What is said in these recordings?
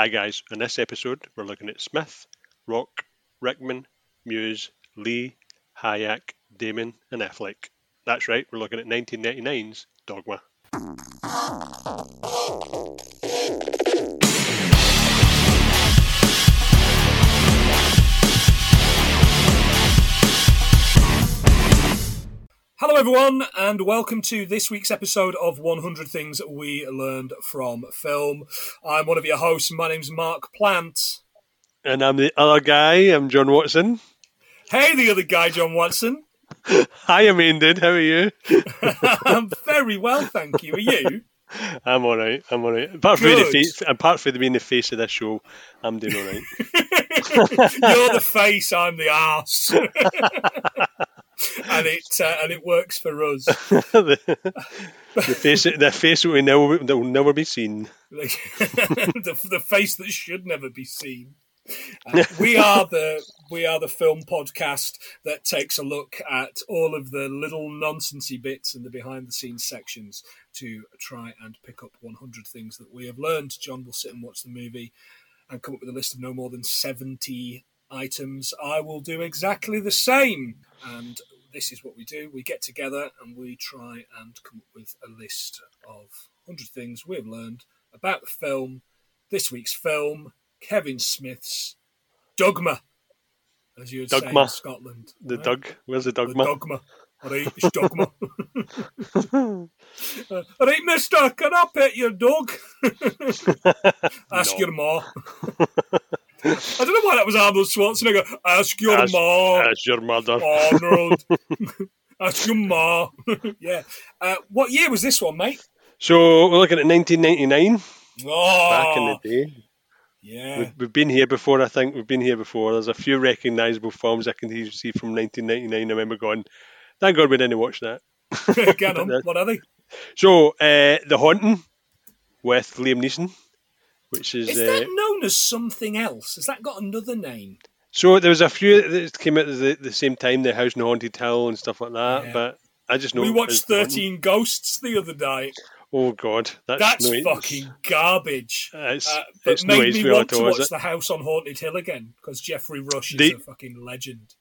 Hi guys, in this episode we're looking at Smith, Rock, Rickman, Mewes, Lee, Hayek, Damon and Affleck. That's right, we're looking at 1999's Dogma. Hello, everyone, and welcome to this week's episode of 100 Things We Learned from Film. I'm one of your hosts. My name's Mark Plant. And I'm the other guy, I'm John Watson. Hey, the other guy, John Watson. Hi, I'm Ended. How are you? I'm very well, thank you. Are you? I'm all right. I'm all right. Apart from, being the face, apart from being the face of this show, I'm doing all right. You're the face, I'm the arse. And it uh, and it works for us. the, the face, the face that will never that will never be seen. the, the face that should never be seen. Uh, we are the we are the film podcast that takes a look at all of the little nonsensy bits and the behind the scenes sections to try and pick up 100 things that we have learned. John will sit and watch the movie and come up with a list of no more than 70 items. I will do exactly the same. And this is what we do. We get together and we try and come up with a list of 100 things we have learned about the film. This week's film, Kevin Smith's Dogma, as you would Dogma. say in Scotland. The right? dog. Where's the The dogma? Dogma. All right, it's Dogma. Uh, all right, mister, can I pet your dog? Ask No. your ma. I don't know why that was Arnold Schwarzenegger. Ask your Ask- ma. That's your mother. Arnold. Ask your ma. yeah. Uh, what year was this one, mate? So we're looking at 1999. Oh, Back in the day, yeah. we've, we've been here before. I think we've been here before. There's a few recognisable films I can see from 1999. I remember going, "Thank God we didn't watch that." Get on. What are they? So, uh, The Haunting with Liam Neeson, which is, Is uh, that known as something else? Has that got another name? so there was a few that came out at the, the same time, The House in Haunted Hill and stuff like that. Yeah. But I just know we watched Haunting. 13 Ghosts the other night. Oh God, that's, That's no, fucking garbage. It's, Uh, but it's no made me want to watch it? The House on Haunted Hill again because Geoffrey Rush is a fucking legend.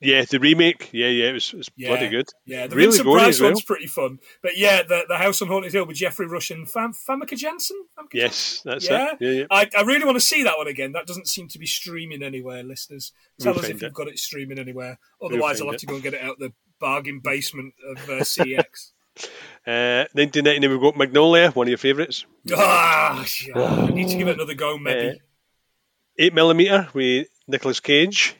Yeah, the remake. Yeah, yeah, it was, it was Yeah. bloody good. Yeah, the Really Vincent Price well. one's pretty fun. But yeah, the, the House on Haunted Hill with Geoffrey Rush and Fam- Famke Janssen? Famke Yes, that's Yeah? it. Yeah, yeah. I, I really want to see that one again. That doesn't seem to be streaming anywhere, listeners. Tell We'll us if you've it. got it streaming anywhere. Otherwise, find I'll have it. to go and get it out the bargain basement of uh, CX. Uh, 1990, we've got Magnolia, one of your favourites. ah, I need to give it another go, maybe. Uh, 8 millimeter with Nicolas Cage.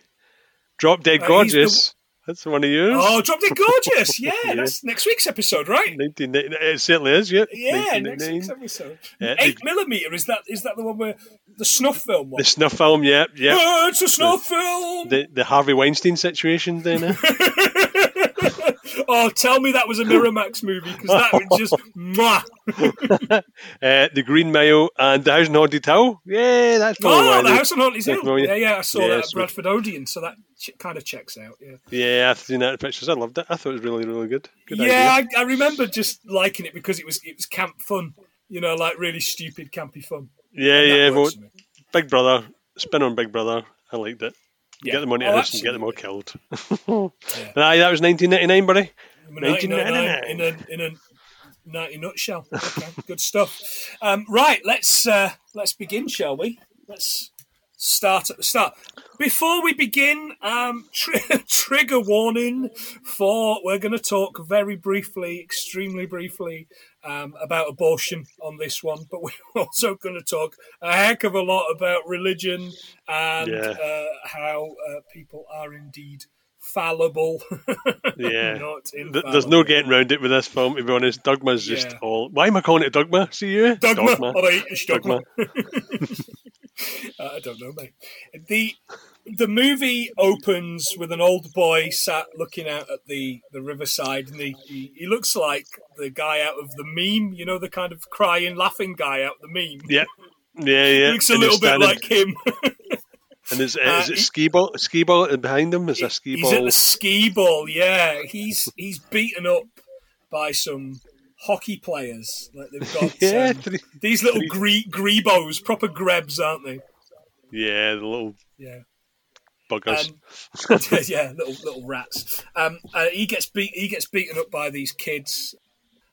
Drop Dead Uh, the- Gorgeous. That's one of yours. oh, Drop Dead Gorgeous. Yeah, Yeah. that's next week's episode, right? 1990, it certainly is, yeah. Yeah, next 1999. week's episode. Yeah, Eight the- millimeter is that? Is that the one where the snuff film one? The snuff film, yeah, yeah. Oh, it's a snuff film. The the Harvey Weinstein situation, then. eh? oh, tell me that was a Miramax movie because that would just mwah. uh, the Green Mile and the House in Haunted Hill. Yeah, that's probably Oh, the House on Haunted Hill. Yeah, yeah, I saw Yeah, that at Bradford Odeon, so that ch- kind of checks out. Yeah, Yeah, I've seen that in pictures. I loved it. I thought it was really, really good. Good yeah. I, I remember just liking it because it was it was camp fun. You know, like really stupid campy fun. yeah, yeah. Well. Big Brother, spin on Big Brother. I liked it. Yeah. Get them on the Oh, and get them all killed. Yeah. Aye, that was 1999, buddy. 1999 in a in a ninety nutshell. Okay, good stuff. Um, right, let's uh, let's begin, shall we? Let's start at the start. Before we begin, um, tri- trigger warning for we're going to talk very briefly, extremely briefly, um, about abortion on this one, but we're also going to talk a heck of a lot about religion and Yeah. uh, how uh, people are indeed fallible. Yeah. Not Th- There's no getting round it with this film, to be honest. Dogma's just Yeah. all. Why am I calling it Dogma? See you? Dogma. All right, it's Dogma. dogma. Uh, I don't know, mate. The the movie opens with an old boy sat looking out at the, the riverside, and he, he he looks like the guy out of the meme. You know, the kind of crying, laughing guy out the meme. Yeah. Yeah, yeah. He looks a And little bit standing- like him. And is, Uh, is it he- Skee-Ball? Ski ball behind him? Is a ski he's at ball? the Skee-Ball. Yeah, he's he's beaten up by some hockey players. Like they've got Yeah, um, three- these little three- gre- grebos, proper grebs, aren't they? yeah, the little Yeah. buggers. Um, yeah, little little rats. Um, uh, he gets beat. He gets beaten up by these kids,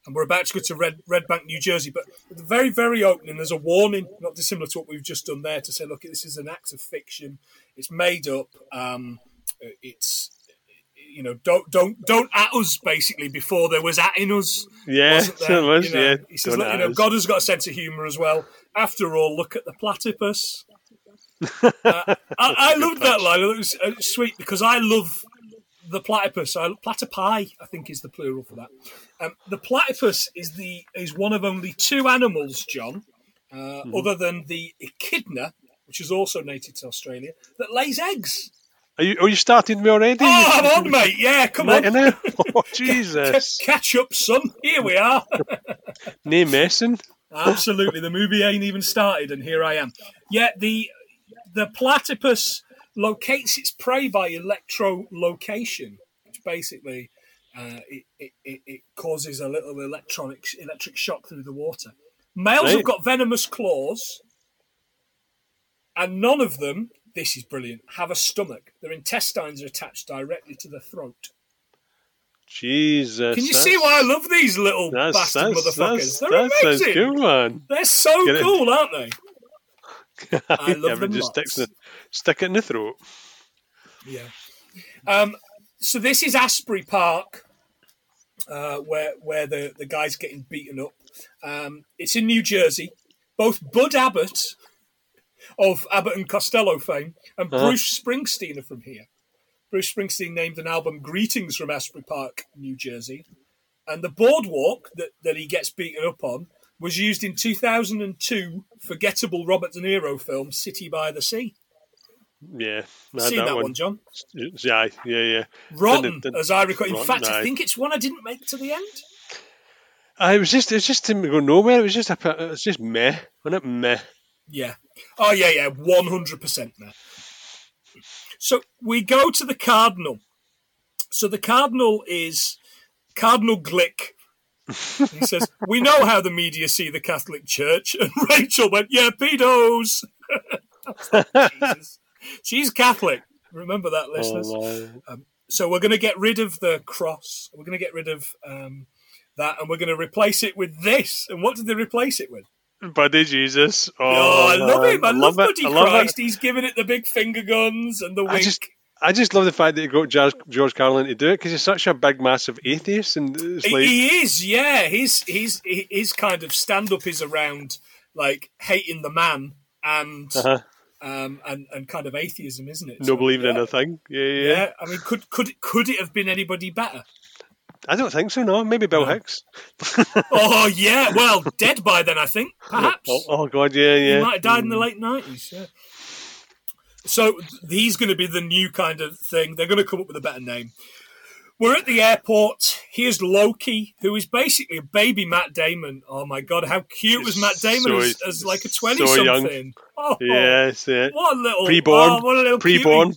and we're about to go to Red Red Bank, New Jersey. But at the very very opening, there's a warning, not dissimilar to what we've just done there, to say, look, this is an act of fiction. It's made up. Um, it's you know, don't don't don't at us basically before there was at in us. yeah, wasn't there? was. You know, yeah, he says, look, you know, us. God has got a sense of humour as well. After all, look at the platypus. uh, I, I loved that line. It was uh, sweet because I love the platypus. I, platypi, I think, is the plural for that. Um, the platypus is the is one of only two animals, John, uh, Mm-hmm. other than the echidna, which is also native to Australia, that lays eggs. Are you? Are you starting me already? Oh, I'm on, mate. Yeah, come on. now? Oh, Jesus! Catch up, son. Here we are. no messing. Absolutely. The movie ain't even started, and here I am. Yeah, the the platypus locates its prey by electrolocation, which basically uh, it, it, it, it causes a little electronic electric shock through the water. Males have got venomous claws, and none of them, this is brilliant, have a stomach. Their intestines are attached directly to the throat. Jesus. Can you that's- see why I love these little That's bastard that's motherfuckers? They're amazing. man. They're so Get it. cool, aren't they? I love Everyone them just lots. sticks the, stick it in the throat. Yeah. Um, so this is Asbury Park, uh, where where the, the guy's getting beaten up. Um, it's in New Jersey. Both Bud Abbott of Abbott and Costello fame and Uh-huh. Bruce Springsteen are from here. Bruce Springsteen named an album "Greetings from Asbury Park, New Jersey," and the boardwalk that, that he gets beaten up on was used in 2002 forgettable Robert De Niro film "City by the Sea." Yeah, I had Seen that, one, John? Yeah, yeah, yeah. Rotten, Didn't- didn't- as I recall. In fact, I think it's one I didn't make to the end. Uh, it was just, it was just didn't go nowhere. It was just it was just meh, wasn't it? Meh. Yeah. Oh, yeah, yeah. 100% there. So we go to the Cardinal. So the Cardinal is Cardinal Glick. He says, We know how the media see the Catholic Church. And Rachel went, Yeah, pedos. Like, Jesus. She's Catholic. Remember that, listeners. Oh, my. So we're going to get rid of the cross. We're going to get rid of um, that, and we're going to replace it with this. And what did they replace it with? Buddy Jesus. Oh, Oh, I love him. I, love, it. Buddy I love Christ. it. He's giving it the big finger guns and the I wink. just, I just love the fact that he got George, Carlin to do it because he's such a big, massive atheist, and it's He- like, he is, yeah. His his his kind of stand up is around like hating the man and uh-huh, um and, and kind of atheism, isn't it? no So, believing in a thing. Yeah, yeah, Yeah, I mean, could could could it have been anybody better? I don't think so. No, maybe Bill No. Hicks. Oh yeah, well, dead by then, I think. Perhaps Oh, oh, God, yeah, yeah. he might have died in the late nineties. Yeah. So he's going to be the new kind of thing. They're going to come up with a better name. We're at the airport. Here's Loki, who is basically a baby Matt Damon. Oh my god, how cute was Matt Damon So- as, as like a twenty so twenty young. something? Oh, Yes, yeah. what a little Pre-born. oh, what a little Pre-born.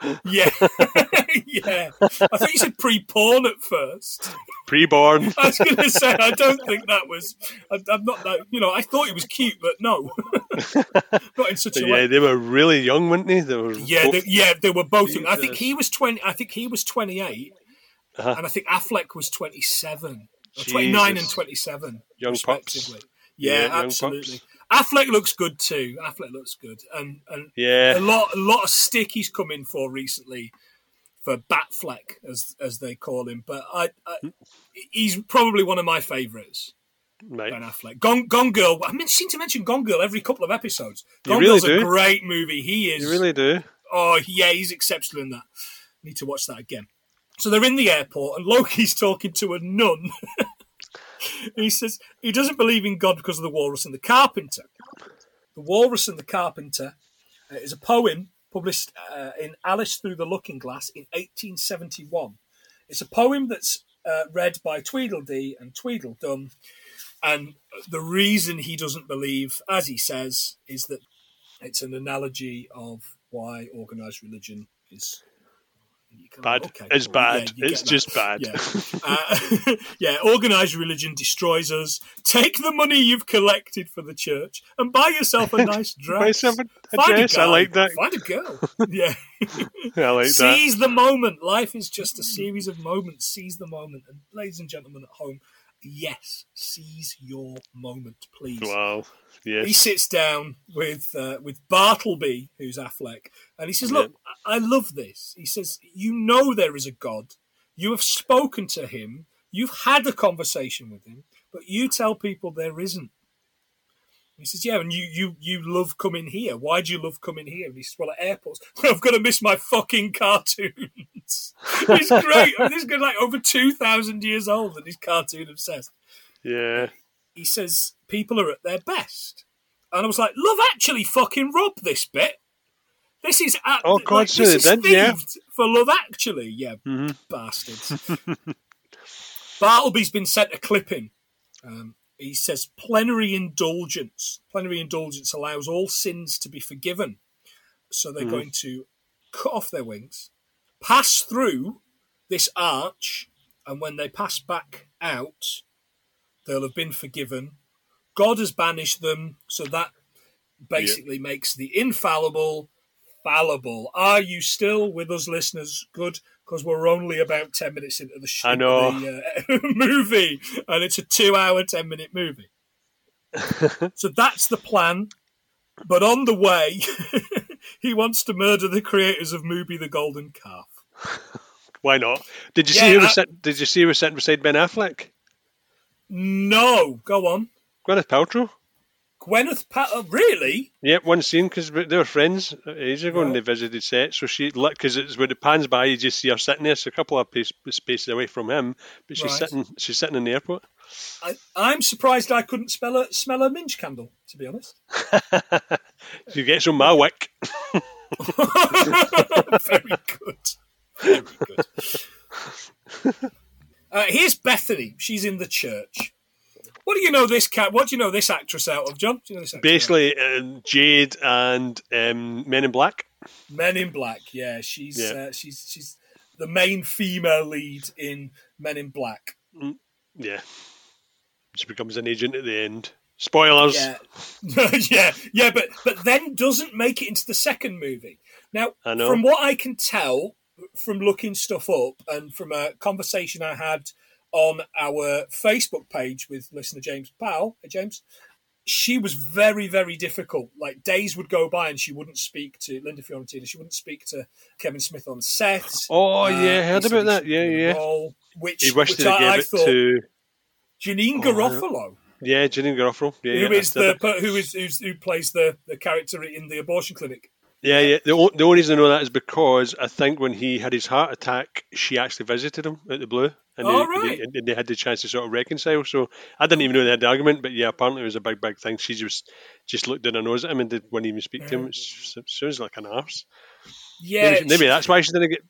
Cutie. It's what I- Yeah, yeah. I thought you said pre-porn at first. Pre-born. I was going to say I don't think that was. I, I'm not that. You know, I thought he was cute, but no, not in such a yeah, way. Yeah, they were really young, weren't they? They were Yeah, both- they, yeah, they were both. young. I think he was twenty. I think he was twenty-eight, Uh-huh. and I think Affleck was twenty-seven, or twenty-nine and twenty-seven, Young pups. respectively. Yeah, Yeah, young absolutely. Affleck looks good too. Affleck looks good, and and yeah. a lot a lot of stick he's come in for recently for Batfleck as as they call him. But I, I hmm. he's probably one of my favourites. Right. Ben Affleck. Gone, Gone Girl. I mean, seem to mention Gone Girl every couple of episodes. You Gone really Girl's a do. great movie. He is. You really do. Oh, yeah, he's exceptional in that. Need to watch that again. So they're in the airport, and Loki's talking to a nun. he says he doesn't believe in God because of the Walrus and the Carpenter. The Walrus and the Carpenter uh, is a poem published uh, in Alice Through the Looking Glass in 1871. It's a poem that's uh, read by Tweedledee and Tweedledum, and the reason he doesn't believe, as he says, is that it's an analogy of why organized religion is Bad. Okay, it's cool. bad. Yeah, it's just bad. Yeah. uh, yeah. Organized religion destroys us. Take the money you've collected for the church and buy yourself a nice dress. buy yourself a, a dress. I like that. Find a girl. Yeah. I like Seize that. Seize the moment. Life is just a series of moments. Seize the moment. And ladies and gentlemen at home, yes, seize your moment, please. Wow. Yes. He sits down with uh, with Bartleby, who's Affleck, and he says, "Look, I-, I love this." He says, "You know there is a God. You have spoken to him. You've had a conversation with him, but you tell people there isn't." He says, "Yeah, and you you you love coming here. Why do you love coming here?" And he says, "Well, at airports, I've got to miss my fucking cartoons." it's great. I mean, this guy's like over two thousand years old, and he's cartoon obsessed. Yeah. He says people are at their best, and I was like, "Love Actually, fucking rob this bit." This is at, oh god, like, this is did, yeah. for Love Actually, yeah, mm-hmm. bastards. Bartleby's been sent a clipping. Um, he says plenary indulgence. Plenary indulgence allows all sins to be forgiven. So they're mm. going to cut off their wings, pass through this arch, and when they pass back out, they'll have been forgiven. God has banished them, so that basically yeah. makes the infallible fallible. Are you still with us, listeners? Good because we're only about 10 minutes into the, sh- I know. The, uh, movie, and it's a two hour, 10 minute movie. so that's the plan. But on the way, he wants to murder the creators of Mooby the Golden Calf. Why not? Did you yeah, see who was set, Did you see who was sitting beside Ben Affleck? No, go on. Gwyneth Paltrow. Gwyneth Paltrow, really? Yep, one scene because they were friends ages ago right. and they visited set. So she, because it's when it pans by, you just see her sitting there, so a couple of spaces away from him, but she's right. sitting, she's sitting in the airport. I, am surprised I couldn't smell a smell a minch candle, to be honest. you get some my wick. Very good. Very good. Uh, here's Bethany. She's in the church. What do you know this cat? What do you know this actress out of, John? You know Basically, uh, Jade and um, Men in Black. Men in Black, yeah. She's yeah. Uh, she's she's the main female lead in Men in Black. Mm, yeah, she becomes an agent at the end. Spoilers. Yeah, yeah, yeah, but but then doesn't make it into the second movie. Now, from what I can tell from looking stuff up and from a conversation I had on our Facebook page with listener James Powell. Hey, James. She was very, very difficult. Like days would go by and she wouldn't speak to Linda Fiorentino. She wouldn't speak to Kevin Smith on set. Oh uh, yeah, heard about that. Yeah, yeah. Role, which he wished which I, I thought to Janeane oh, Garofalo. Yeah, Janeane Garofalo. Yeah, who yeah, is the who is who plays the the character in the abortion clinic. Yeah, yeah. The, the only reason I know that is because I think when he had his heart attack, she actually visited him at the Blue, and, oh, they, right. they, and they had the chance to sort of reconcile. So I didn't even know they had the argument, but yeah, apparently it was a big, big thing. She just just looked down her nose at him and did, wouldn't even speak to him. It sounds like an arse. Yeah, maybe, maybe that's why she didn't get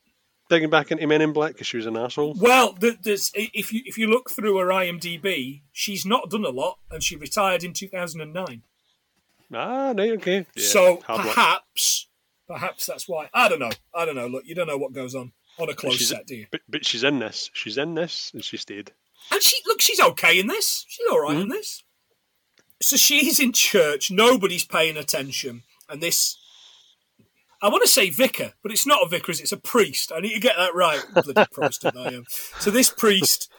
digging back into Men in Black because she was an asshole. Well, there's, if you if you look through her IMDb, she's not done a lot, and she retired in 2009. Ah, no, okay. Yeah, so perhaps, perhaps that's why. I don't know. I don't know. Look, you don't know what goes on on a close set, do you? But, but she's in this. She's in this, and she stayed. And she look, she's okay in this. She's all right mm-hmm. in this. So she's in church. Nobody's paying attention, and this. I want to say vicar, but it's not a vicar. It's a priest. I need to get that right. Bloody Protestant I am. So this priest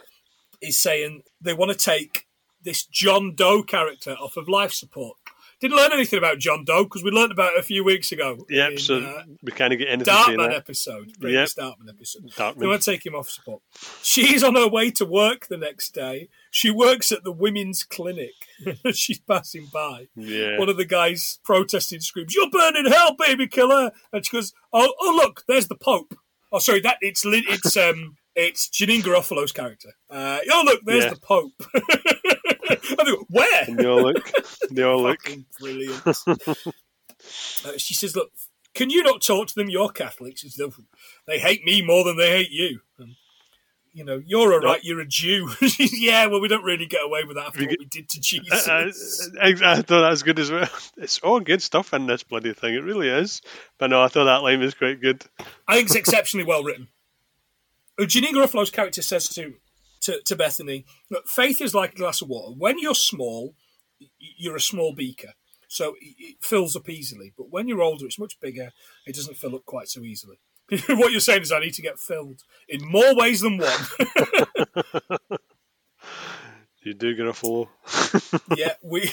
is saying they want to take this John Doe character off of life support. Didn't learn anything about John Doe because we learned about it a few weeks ago. Yep, in, so uh, we kind of get into Dartman episode. Yep. Dartman episode. Dartman. They want to take him off support. She's on her way to work the next day. She works at the women's clinic. She's passing by. Yeah. One of the guys protesting screams, "You're burning hell, baby killer!" And she goes, "Oh, oh, look, there's the Pope." Oh, sorry, that it's it's um it's Janeane Garofalo's character. Uh, oh, look, there's yeah. the Pope. I where? And they all look. They all look. Brilliant. uh, she says, look, can you not talk to them? You're Catholics. They hate me more than they hate you. Um, you know, you're all right. You're a Jew. yeah, well, we don't really get away with that after what we did to Jesus. I, I, I, thought that was good as well. It's all good stuff in this bloody thing. It really is. But no, I thought that line was quite good. I think it's exceptionally well written. Janeane Garofalo's character says to, to, to Bethany, Look, faith is like a glass of water. When you're small, you're a small beaker. So it fills up easily. But when you're older, it's much bigger. It doesn't fill up quite so easily. what you're saying is I need to get filled in more ways than one. you do get a follow. yeah, we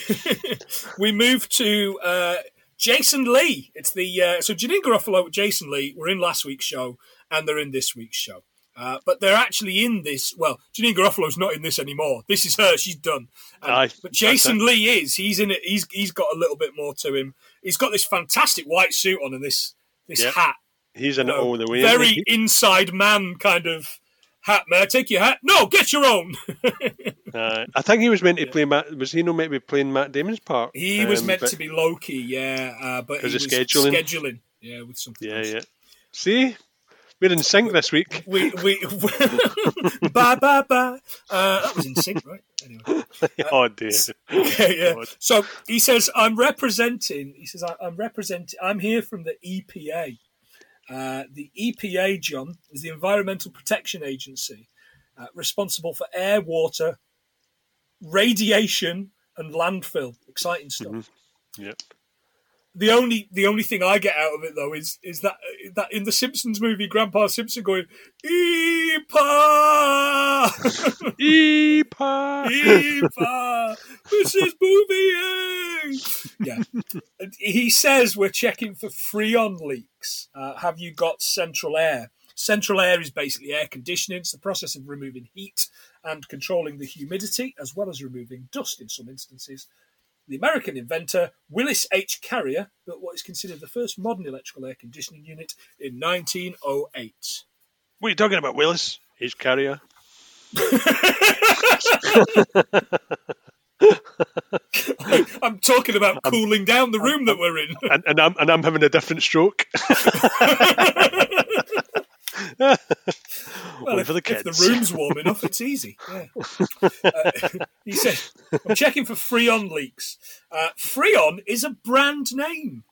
we move to uh, Jason Lee. It's the uh, so Janeane Garofalo, Jason Lee were in last week's show, and they're in this week's show. Uh, but they're actually in this. Well, Janeane Garofalo's not in this anymore. This is her. She's done. Um, Aye, but Jason Lee is. He's in it. He's he's got a little bit more to him. He's got this fantastic white suit on and this this yep. hat He's in it all the way. Very inside man kind of hat. May I take your hat? No, get your own. uh, I think he was meant to play Matt. Was he not meant to be playing Matt Damon's part? He was um, meant to be Loki, yeah, uh, but he was scheduling. scheduling, yeah, with something. Yeah, else. yeah. See, we're in sync this week. We we bye bye bye. Uh, that was in sync, right? Anyway. oh dear. Yeah, yeah. God. So he says, "I'm representing." He says, "I'm representing. I'm here from the EPA." Uh, the EPA, John, is the Environmental Protection Agency, uh, responsible for air, water, radiation, and landfill. Exciting stuff. Mm-hmm. Yep. The only the only thing I get out of it though is is that that in the Simpsons movie, Grandpa Simpson going EPA EPA EPA this is moving. Yeah, he says we're checking for freon leaks. Uh, have you got central air? Central air is basically air conditioning. It's the process of removing heat and controlling the humidity, as well as removing dust in some instances. The American inventor Willis H. Carrier built what is considered the first modern electrical air conditioning unit in 1908. What are you talking about, Willis H. Carrier? I'm talking about cooling down the room that we're in, and, and I'm and I'm having a different stroke. well, if, the if, the room's warm enough, it's easy. Yeah. Uh, he said, I'm checking for Freon leaks. Uh, Freon is a brand name.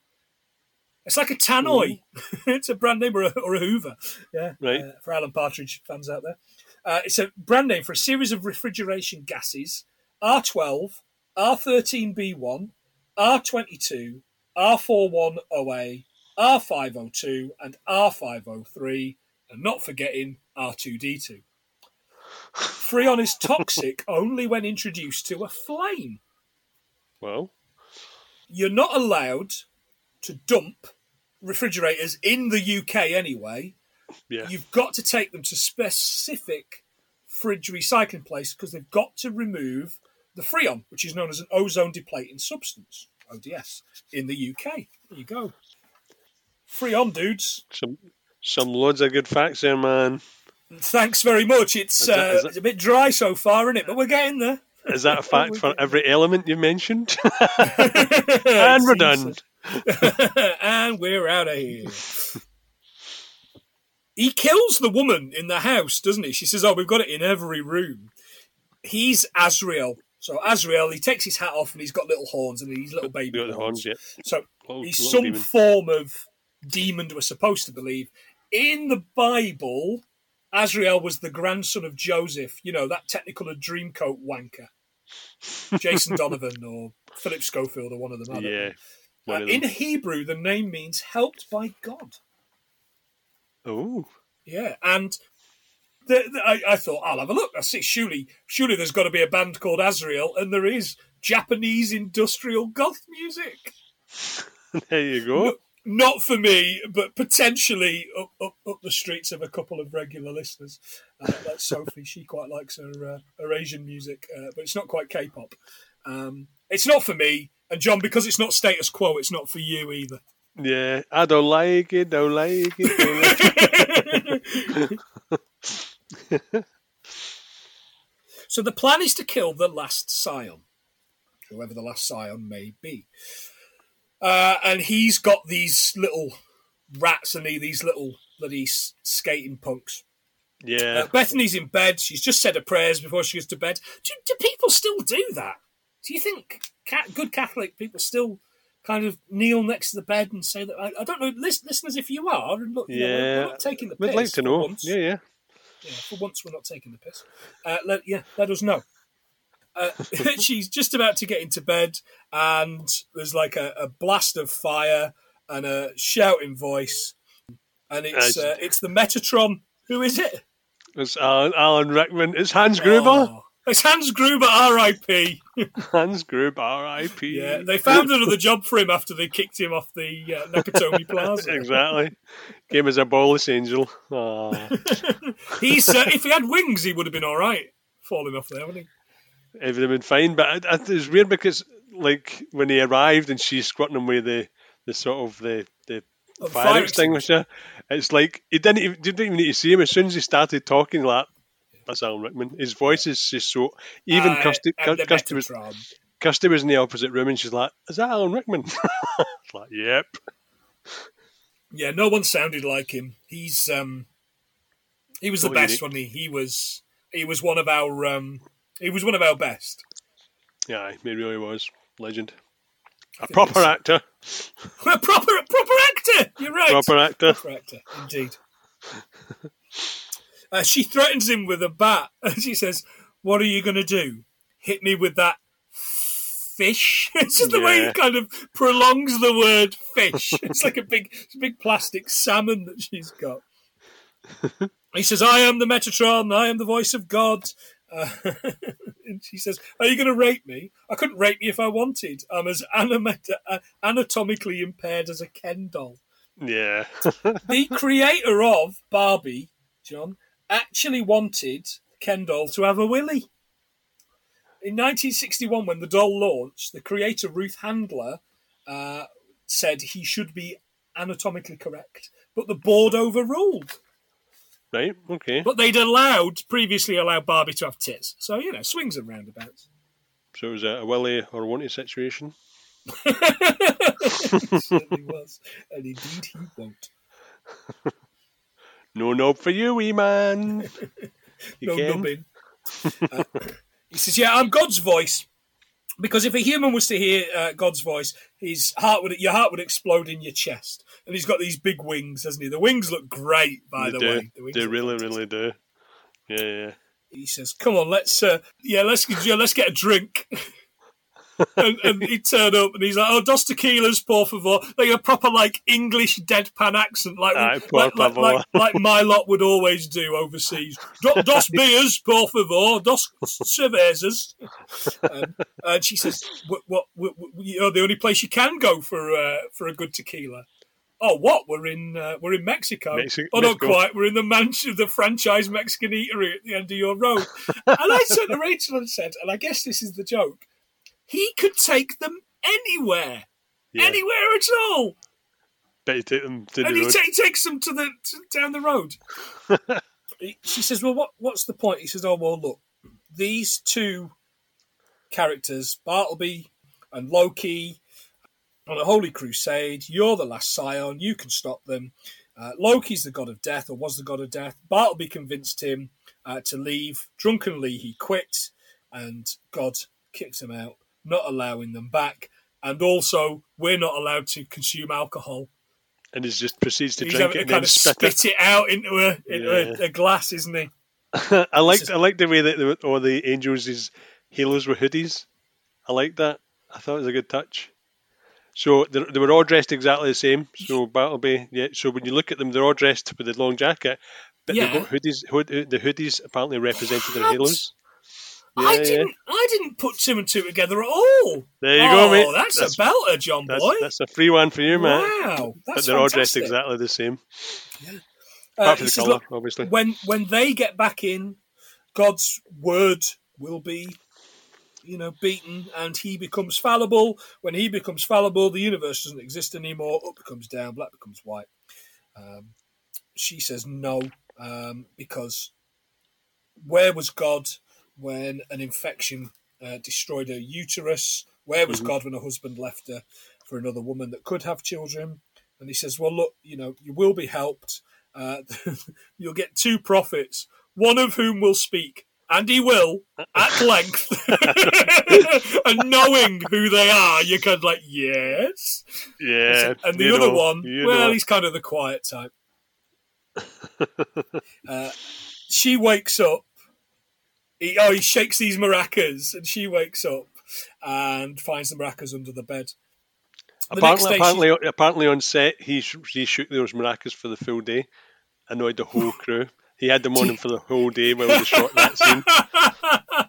It's like a tannoy. it's a brand name or a, or a Hoover. Yeah, right. Uh, for Alan Partridge fans out there. Uh, it's a brand name for a series of refrigeration gases R12, R13B1, R22, R410A, R502, and R503 and not forgetting R2D2. Freon is toxic only when introduced to a flame. Well, you're not allowed to dump refrigerators in the UK anyway. Yeah. You've got to take them to specific fridge recycling place because they've got to remove the freon, which is known as an ozone depleting substance, ODS, in the UK. There you go. Freon, dudes. Some some loads of good facts there, man. Thanks very much. It's, that, uh, it's a bit dry so far, isn't it? But we're getting there. Is that a fact for every element you mentioned? and we're done. and we're out of here. He kills the woman in the house, doesn't he? She says, Oh, we've got it in every room. He's Azrael. So Azrael, he takes his hat off and he's got little horns and these little baby horns. horns yeah. So he's some demon. form of demon, we're supposed to believe in the Bible, Azrael was the grandson of Joseph, you know, that Technicolor dreamcoat wanker. Jason Donovan or Philip Schofield or one of them. Yeah. Uh, in Hebrew, the name means helped by God. Oh. Yeah. And the, the, I, I, thought, I'll have a look. I see, surely, surely there's got to be a band called Azrael, and there is Japanese industrial goth music. there you go not for me, but potentially up, up, up the streets of a couple of regular listeners. Uh, like Sophie, she quite likes her uh, her Asian music, uh, but it's not quite K-pop. Um, it's not for me, and John, because it's not status quo, it's not for you either. Yeah, I don't like it. Don't like it. Don't like it. so the plan is to kill the last scion, whoever the last scion may be. Uh, and he's got these little rats and these little bloody skating punks. Yeah. Uh, Bethany's in bed. She's just said her prayers before she goes to bed. Do, do people still do that? Do you think good Catholic people still kind of kneel next to the bed and say that? I, I don't know. Listen, listeners, if you are, and look, you know, we're- Yeah. not taking the piss. We'd like to know. once. Yeah, yeah. Yeah, for once, we're not taking the piss. Uh, let, yeah, let us know. Uh, she's just about to get into bed, and there's like a, a blast of fire and a shouting voice, and it's Uh, it's the Metatron. Who is it? It's Alan, Alan Rickman. It's Hans Gruber. Oh, it's Hans Gruber, R.I.P. Hans Gruber, R.I.P. Yeah, they found another job for him after they kicked him off the uh, Nakatomi Plaza. exactly. Came as a ballless angel. Oh. He's uh, if he had wings, he would have been all right falling off there, wouldn't he? it would have been fine, but it, it, it's weird because, like, when he arrived and she's squirting him with the, the sort of the, the Oh, fire fire extinguisher, it's like he didn't even, didn't even need to see him. As soon as he started talking, like, that's Alan Rickman. His voice is just so. Even Uh, Kirsty, Kirsty, was. Kirsty was in the opposite room and she's like, Is that Alan Rickman? it's like, Yep. Yeah, no one sounded like him. He's um, he was the best, unique. wasn't he? He was he was one of our um, he was one of our best. Yeah, he really was. Legend. A proper actor. A proper proper actor. You're right. Proper actor. Proper actor, indeed. Uh, she threatens him with a bat, and she says, "What are you going to do? Hit me with that fish?" it's just the way Yeah. he kind of prolongs the word fish. it's like a big, a big plastic salmon that she's got. he says, "I am the Metatron. I am the voice of God." Uh, and she says, "Are you going to rape me? I couldn't rape you if I wanted. I'm as uh, anatomically impaired as a Ken doll." Yeah. the creator of Barbie, John, actually wanted Ken doll to have a willy. In 1961, when the doll launched, the creator Ruth Handler uh, said he should be anatomically correct, but the board overruled. Right, okay. But they'd allowed previously allowed Barbie to have tits, so you know swings and roundabouts. So it was a, a Willie or a wanted situation. It certainly was, and indeed he won't. No knob for you, wee man. You no can. nubbing. Uh, he says, "Yeah, I'm God's voice." Because if a human was to hear uh, God's voice, his heart would your heart would explode in your chest. And he's got these big wings, hasn't he? The wings look great, by They the do. way. The They really, fantastic. really do. Yeah, yeah. He says, "Come on, let's uh, yeah, let's yeah, let's get a drink." and, and he turned up and he's like, "Oh, dos tequilas, por favor." Like a proper like English deadpan accent, like Aye, like, like, like like my lot would always do overseas. Do, dos beers, por favor, dos cervezas. Um, and she says, "What? What? what, you know, the only place you can go for uh, for a good tequila." Oh, what? We're in uh, we're in Mexico. Mexi- oh, not Mexico. quite. We're in the mansion, the franchise Mexican eatery at the end of your road. and I turned to Rachel and said, and I guess this is the joke. He could take them anywhere, yeah. anywhere at all, Bet take them and he, he takes them to the to, down the road. He- she says, "Well, what what's the point?" He says, "Oh, well, look, these two characters, Bartleby and Loki, on a holy crusade. You're the last scion. You can stop them. Uh, Loki's the god of death, or was the god of death. Bartleby convinced him uh, to leave. Drunkenly, he quit, and God kicked him out, not allowing them back. And also, we're not allowed to consume alcohol. and he just proceeds to He's drink it and kind then of spit spit it out into a into Yeah. a, a glass, isn't he? I liked I liked the way that the, all the angels' halos were hoodies. I liked that. I thought it was a good touch. So they, they were all dressed exactly the same. So Bartleby, yeah. So when you look at them, they're all dressed with the long jacket, but Yeah. hoodies. Hood, the hoodies apparently represented their What? Halos. I Yeah, yeah. didn't. I didn't put two and two together at all. There you oh, go, mate. That's, That's- a belter, John That's, boy. that's a free one for you, man. Wow, that's But they're all dressed exactly the same, Uh, he from the colour, "Look, obviously. when when they get back in, God's word will be, you know, beaten, and he becomes fallible. When he becomes fallible, the universe doesn't exist anymore. Up becomes down, black becomes white. Um, she says no um, because where was God when an infection uh, destroyed her uterus? Where was Mhm. God when her husband left her for another woman that could have children? And he says, "Well, look, you know, you will be helped." Uh, you'll get two prophets, one of whom will speak, and he will at length. and knowing who they are, you're kind of like, yes. Yeah. And the other know, one, well, know. he's kind of the quiet type. uh, she wakes up. He, oh, he shakes these maracas, and she wakes up and finds the maracas under the bed. The next apparently, day apparently, apparently on set, he he shoot those maracas for the full day, annoyed the whole crew. He had them on him for the whole day while they shot that scene.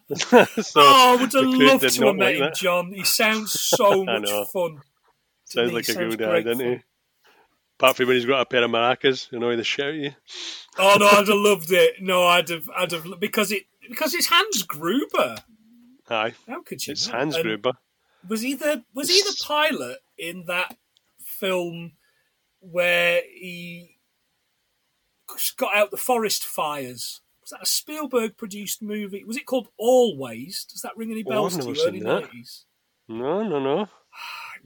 so oh, I would have loved to have met like him, that. John. He sounds so much fun. Sounds like a good guy, doesn't he? Apart from when he's got a pair of maracas, you know, the shout at you. Oh no, I'd have loved it. No, I'd have, I'd have because it because it's Hans Gruber. Aye, How could you? it's not? Hans And Gruber. Was he the was he the pilot in that film where he got out the forest fires? Was that a Spielberg produced movie? Was it called Always? Does that ring any Oh, bells I've to you? Early nineties. No, no, no.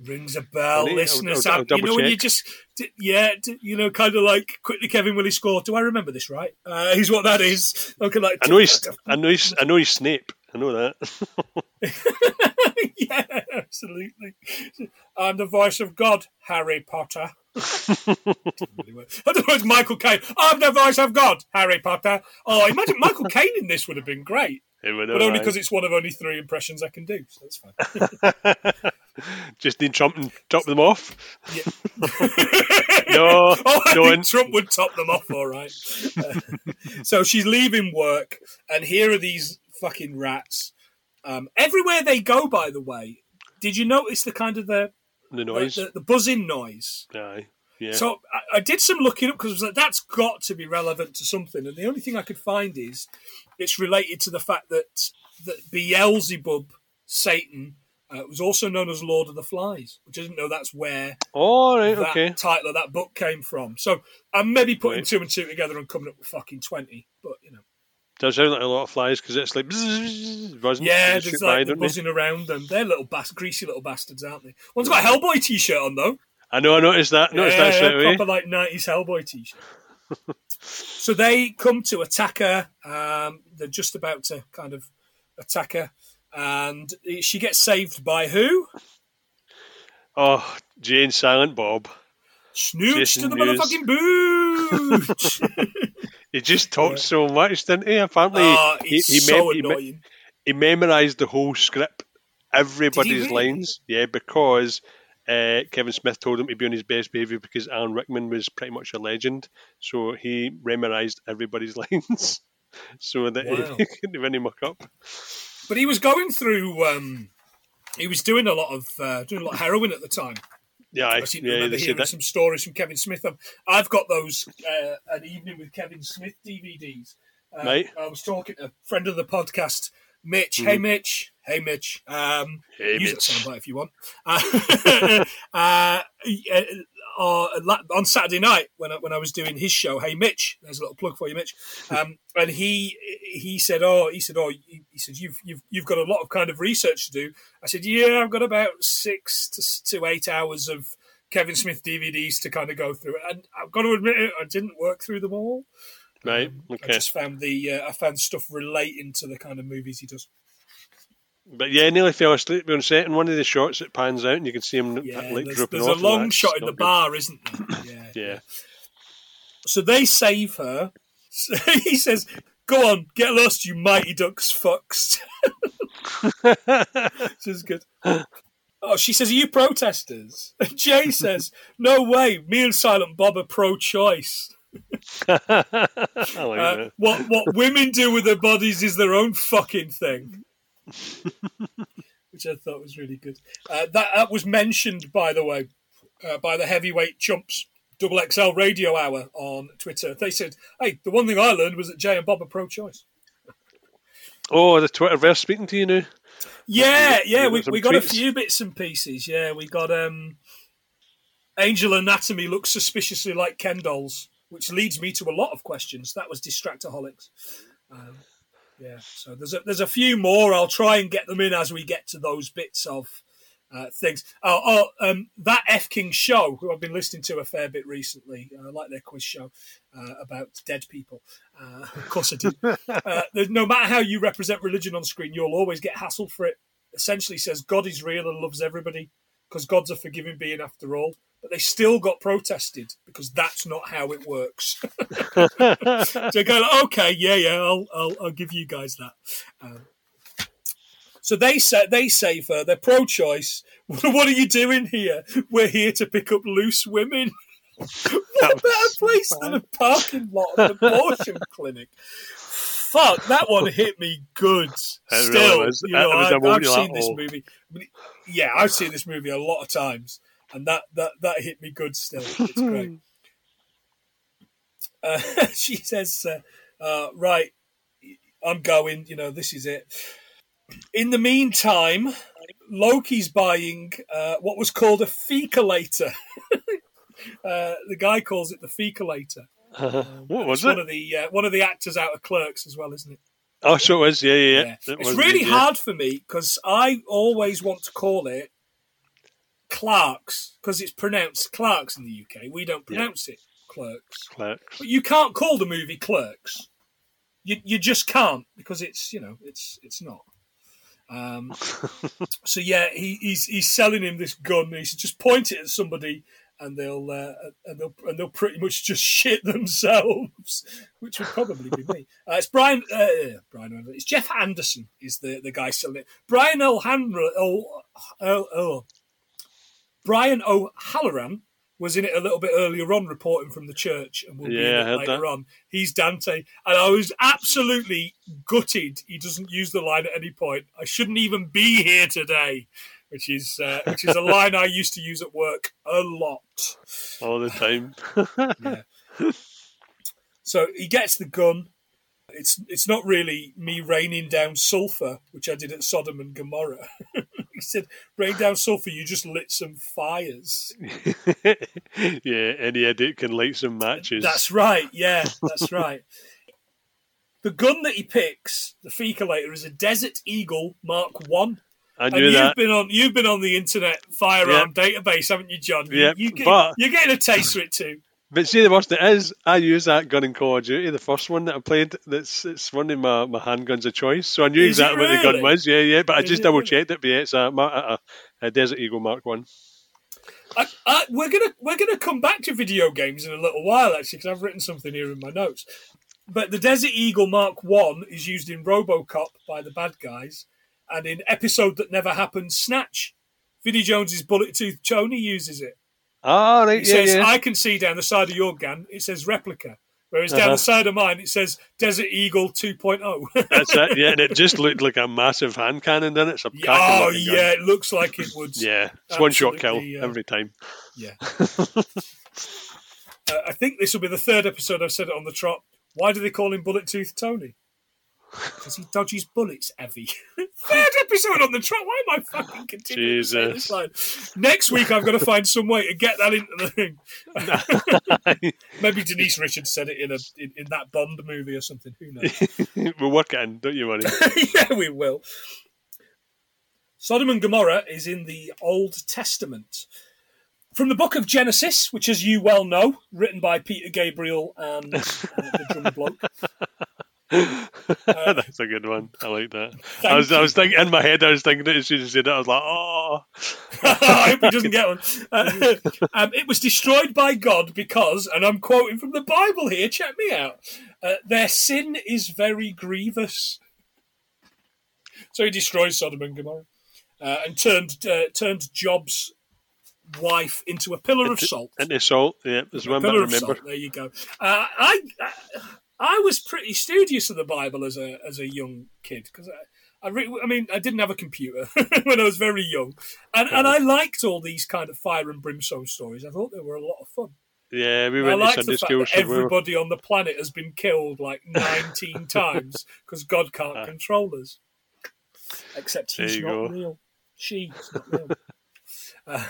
Rings a bell, Really? I'll- listeners. I'll- I'll you double know when you just, d- yeah, d- you know, kind of like quickly Kevin Willie score. Do I remember this right? Uh, he's what that is. Okay, like I know he's, I know he's, I know he's Snape. I know that. yeah, absolutely. I'm the voice of God, Harry Potter. I don't know, it's Michael Caine. I'm the voice of God, Harry Potter. Oh, imagine Michael Caine in this would have been great, It would but only because it's one of only three impressions I can do, so that's fine. Just need Trump and top them off. Yeah. No, oh, I don't. think Trump would top them off, all right. Uh, so she's leaving work, and here are these fucking rats. Um, everywhere they go, by the way, did you notice the kind of the The noise. the, the buzzing noise? Aye. Yeah. So I, I did some looking up because I was like, that's got to be relevant to something, and the only thing I could find is it's related to the fact that that Beelzebub, Satan, uh, was also known as Lord of the Flies, which I didn't know that's where oh, right. that Okay. title of that book came from. So I'm maybe putting Right. two and two together and coming up with fucking twenty, but you know, Does sound like a lot of flies because it's like buzzing. yeah, there's by, like the don't they? buzzing around them. They're little bas- greasy little bastards, aren't they? One's got a Hellboy t-shirt on though. I know. I noticed that. Noticed yeah, that straight away. proper like '90s Hellboy t-shirt. so they come to attack her. Um, they're just about to kind of attack her, and she gets saved by who? Oh, Jane Silent Bob. Snooch Jason to the Mewes. motherfucking booch. He just talked so much, didn't he? Apparently, oh, he, he, so mem- he, he memorized the whole script, everybody's really? lines. Yeah, because uh, Kevin Smith told him to be on his best behaviour because Alan Rickman was pretty much a legend. So he memorized everybody's lines so that Wow. he couldn't have any muck up. But he was going through. Um, he was doing a lot of uh, doing a lot of heroin at the time. Yeah, I, I seem to yeah, remember hearing some stories from Kevin Smith. Um, I've got those uh, an evening with Kevin Smith DVDs. Um, Right. I was talking to a friend of the podcast, Mitch. Hey, Mitch. Hey, Mitch. Um, Mm-hmm. Hey, use Mitch. that soundbite if you want. Uh, uh, uh, on Saturday night when I, when I was doing his show, Hey Mitch, there's a little plug for you, Mitch. Um, and he he said, oh, he said, oh, he, said you've you've you've got a lot of kind of research to do. I said, yeah, I've got about six to, to eight hours of Kevin Smith DVDs to kind of go through, and I've got to admit it, I didn't work through them all. Right, Um, I just found the uh, I found stuff relating to the kind of movies he does. But yeah, nearly fell asleep on set in one of the shots. It pans out and you can see him Yeah, like there's, drooping there's a off. and long shot in the good. bar, isn't there? Yeah. Yeah. So they save her. he says, "Go on, get lost, you mighty ducks, fucks." this is good. Oh, she says, "Are you protesters?" And Jay says, "No way. Me and Silent Bob are pro-choice. Like Uh, what what women do with their bodies is their own fucking thing." Which I thought was really good. Uh, that that was mentioned, by the way, uh, by the heavyweight chumps double XL radio hour on Twitter. They said, "Hey, the one thing I learned was that Jay and Bob are pro-choice." Oh, the Twitterverse speaking to you now. Yeah, yeah, we, we got a few bits and pieces. Yeah, we got um, Angel Anatomy looks suspiciously like Ken dolls, which leads me to a lot of questions. That was Distractaholics. Um, yeah, so there's a, there's a few more. I'll try and get them in as we get to those bits of uh, things. Oh, oh um, that F King show, who I've been listening to a fair bit recently. I like their quiz show uh, about dead people. Uh, of course, I do. Uh, no matter how you represent religion on screen, you'll always get hassled for it. Essentially, says God is real and loves everybody because God's a forgiving being after all. But they still got protested because that's not how it works. so go, okay, yeah, yeah, I'll, I'll, I'll give you guys that. Um, so they say they say for they're pro-choice. what are you doing here? We're here to pick up loose women. what a better place than a parking lot of an abortion clinic? Fuck, that one hit me good. Still, really you know, I, I've seen like, this movie. I mean, Yeah, I've seen this movie a lot of times, and that that that hit me good. Still, it's great. Uh, she says, uh, uh, "Right, I'm going. You know, this is it." In the meantime, Loki's buying uh, what was called a fecalator. uh, the guy calls it the fecalator. what was It's one of the uh, one of the actors out of Clerks as well, isn't it? Oh, so it was. Yeah, yeah, yeah. Yeah. It's was really good, yeah. hard for me because I always want to call it Clarks because it's pronounced Clarks in the UK. We don't pronounce it Clerks. Clerks. But you can't call the movie Clerks. You you just can't because it's you know it's it's not. Um, so yeah, he, he's he's selling him this gun. He said, just point it at somebody, and they'll uh, and they'll and they'll pretty much just shit themselves, which would probably be me. Uh, it's Brian. Uh, Brian. It's Jeff Anderson is the, the guy selling it. Brian O'Hanra. Oh, oh, oh. Brian O'Halloran was in it a little bit earlier on, reporting from the church, and we'll be Yeah, I in it later that. on. He's Dante, and I was absolutely gutted. He doesn't use the line at any point. I shouldn't even be here today, which is uh, which is a line I used to use at work a lot. All the time. So he gets the gun. It's it's not really me raining down sulfur, which I did at Sodom and Gomorrah. he said, "Rain down sulfur. You just lit some fires." yeah, any idiot can light some matches. That's right. Yeah, that's right. The gun that he picks, the fecalator, is a Desert Eagle Mark One. I And knew you've that. been on you've been on the internet firearm database, haven't you, John? You, Yeah, you get, but- you're getting a taste for it too. But see, the worst it is, I use that gun in Call of Duty, the first one that I played. That's it's one of my, my handguns of choice. So I knew Is exactly what the gun was. Yeah, yeah. But I just double checked it. But yeah, it's a, a, a Desert Eagle Mark One. I, I, we're gonna we're gonna come back to video games in a little while actually because I've written something here in my notes. But the Desert Eagle Mark One is used in RoboCop by the bad guys, and in episode that never happened, Snatch. Vinnie Jones's bullet tooth Tony uses it. Right. It Yeah, says yeah. I can see down the side of your gun. It says replica, whereas down Uh-huh. the side of mine it says Desert Eagle oh. 2.0. That's it. Yeah, and it just looked like a massive hand cannon, didn't it? It's a oh gun. yeah, it looks like it would. Yeah, it's one shot kill uh, every time. Yeah. uh, I think this will be the third episode I've said it on the trot. Why do they call him Bullet Tooth Tony? Because he dodges bullets, Evie. third episode on the trot. Why am I fucking continuing to say this Jesus. Next week I've got to find some way to get that into the thing. Maybe Denise Richards said it in a in, in that Bond movie or something. Who knows? we'll work it in, don't you worry. yeah, we will. Sodom and Gomorrah is in the Old Testament. From the book of Genesis, which, as you well know, written by Peter Gabriel and uh, the drummer bloke. That's a good one. I like that. I was, I was thinking in my head. I was thinking it as soon as you said it. I was like, oh, I hope he doesn't get one. Uh, um, it was destroyed by God because, and I'm quoting from the Bible here, check me out, uh, their sin is very grievous. So he destroyed Sodom and Gomorrah uh, and turned uh, turned Job's wife into a pillar of salt. into salt. Yeah, there's one I remember. salt. There you go. Uh, I I was pretty studious of the Bible as a as a young kid because I. I, re- I mean, I didn't have a computer when I was very young, and, and I liked all these kind of fire and brimstone stories. I thought they were a lot of fun. Yeah, we I went to like the Sunday fact school. that so we were- everybody on the planet has been killed like 19 times because God can't Ah. control us. Except he's not go. real. She's not real. Uh,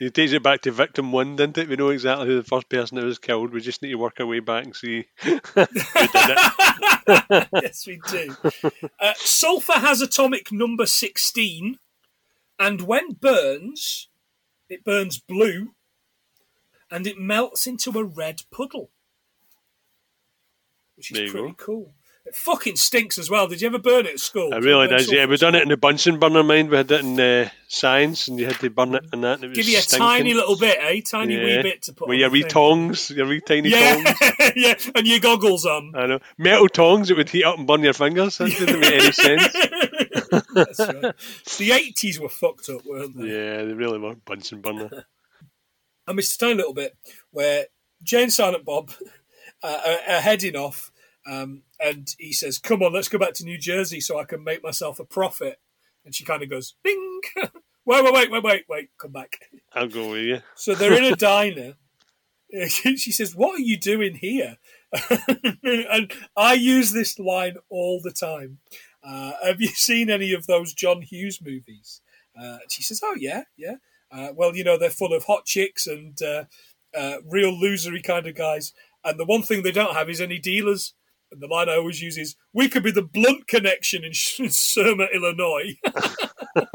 It takes it back to victim one, didn't it? We know exactly who the first person that was killed. We just need to work our way back and see who did it. yes, we do. Uh, sulfur has atomic number 16. And when burns, it burns blue and it melts into a red puddle, which is pretty go. cool. It fucking stinks as well. Did you ever burn it at school? It really does. Yeah, we done it in the Bunsen burner mind. We had it in uh, science, and you had to burn it and that. And it was Give you a stinking. tiny little bit, eh? Tiny wee bit to put with your wee thing. tongs, your wee tiny tongs. Yeah, yeah, and your goggles on. I know metal tongs that would heat up and burn your fingers. That didn't make any sense. That's right. The eighties were fucked up, weren't they? Yeah, they really were Bunsen burner. I missed a tiny little bit where Jane Silent Bob uh, are, are heading off, um, and he says, "Come on, let's go back to New Jersey so I can make myself a profit." And she kind of goes, "Bing." Wait, wait, wait, wait, wait, wait, come back. I'll go with you. So they're in a diner. She says, "What are you doing here?" and I use this line all the time. Uh, have you seen any of those John Hughes movies? Uh, she says, "Oh yeah, yeah." Uh, well, you know they're full of hot chicks and uh, uh, real losery kind of guys. And the one thing they don't have is any dealers. And the line I always use is, "We could be the blunt connection in Shermer, Illinois."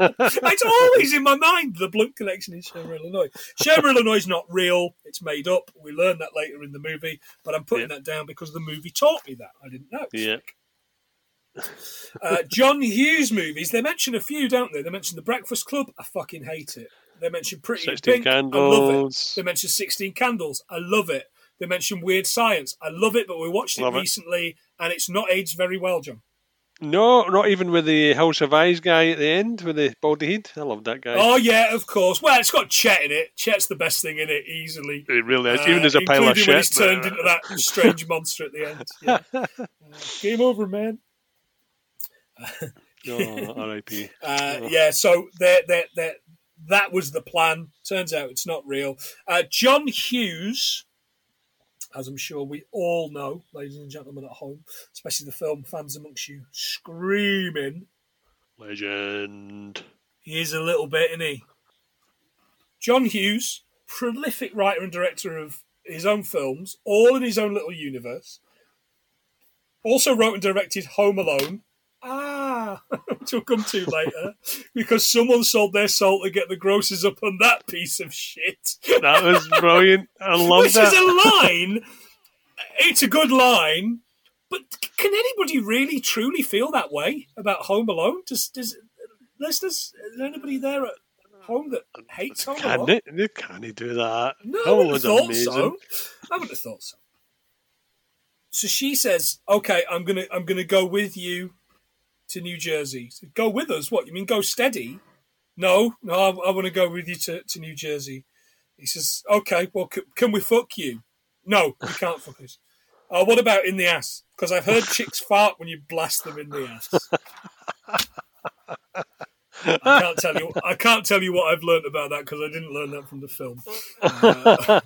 it's always in my mind the blunt connection in Shermer, Illinois. Shermer, Illinois is not real; it's made up. We learn that later in the movie, but I'm putting Yeah. that down because the movie taught me that. I didn't know. Yeah. Uh, John Hughes movies. They mention a few, don't they? They mention The Breakfast Club. I fucking hate it. They mention Pretty 16 Pink. I love it. Candles. They mention Sixteen Candles. I love it. They mentioned Weird Science. I love it, but we watched it Love it. recently, and it's not aged very well, John. No, not even with the House of Eyes guy at the end with the baldy head. I love that guy. Oh yeah, of course. Well, it's got Chet in it. Chet's the best thing in it, easily. It really is. Uh, even as a pile of shit. when he's but- turned into that strange monster at the end. Yeah. Uh, game over, man. oh, R.I.P. Uh, yeah, so that that that that was the plan. Turns out it's not real. Uh, John Hughes, as I'm sure we all know, ladies and gentlemen at home, especially the film fans amongst you, screaming. Legend. He is a little bit, isn't he? John Hughes, prolific writer and director of his own films, all in his own little universe. Also wrote and directed Home Alone. Ah, which we'll come to later, because someone sold their soul to get the grosses up on that piece of shit. That was brilliant. I love Which that. is a line. It's a good line, but can anybody really truly feel that way about Home Alone? Does does listeners? Is there anybody there at home that hates Home Can Alone? it? can he do that. No, I wouldn't have thought amazing. so. I wouldn't have thought so. So she says, "Okay, I'm gonna I'm gonna go with you to New Jersey. Go with us? What you mean? Go steady? No, no, I, I want to go with you to, to New Jersey." He says, "Okay, well, c- can we fuck you? No, we can't fuck us. Uh, what about in the ass? Because I've heard chicks fart when you blast them in the ass." I can't tell you. I can't tell you what I've learned about that because I didn't learn that from the film. Uh,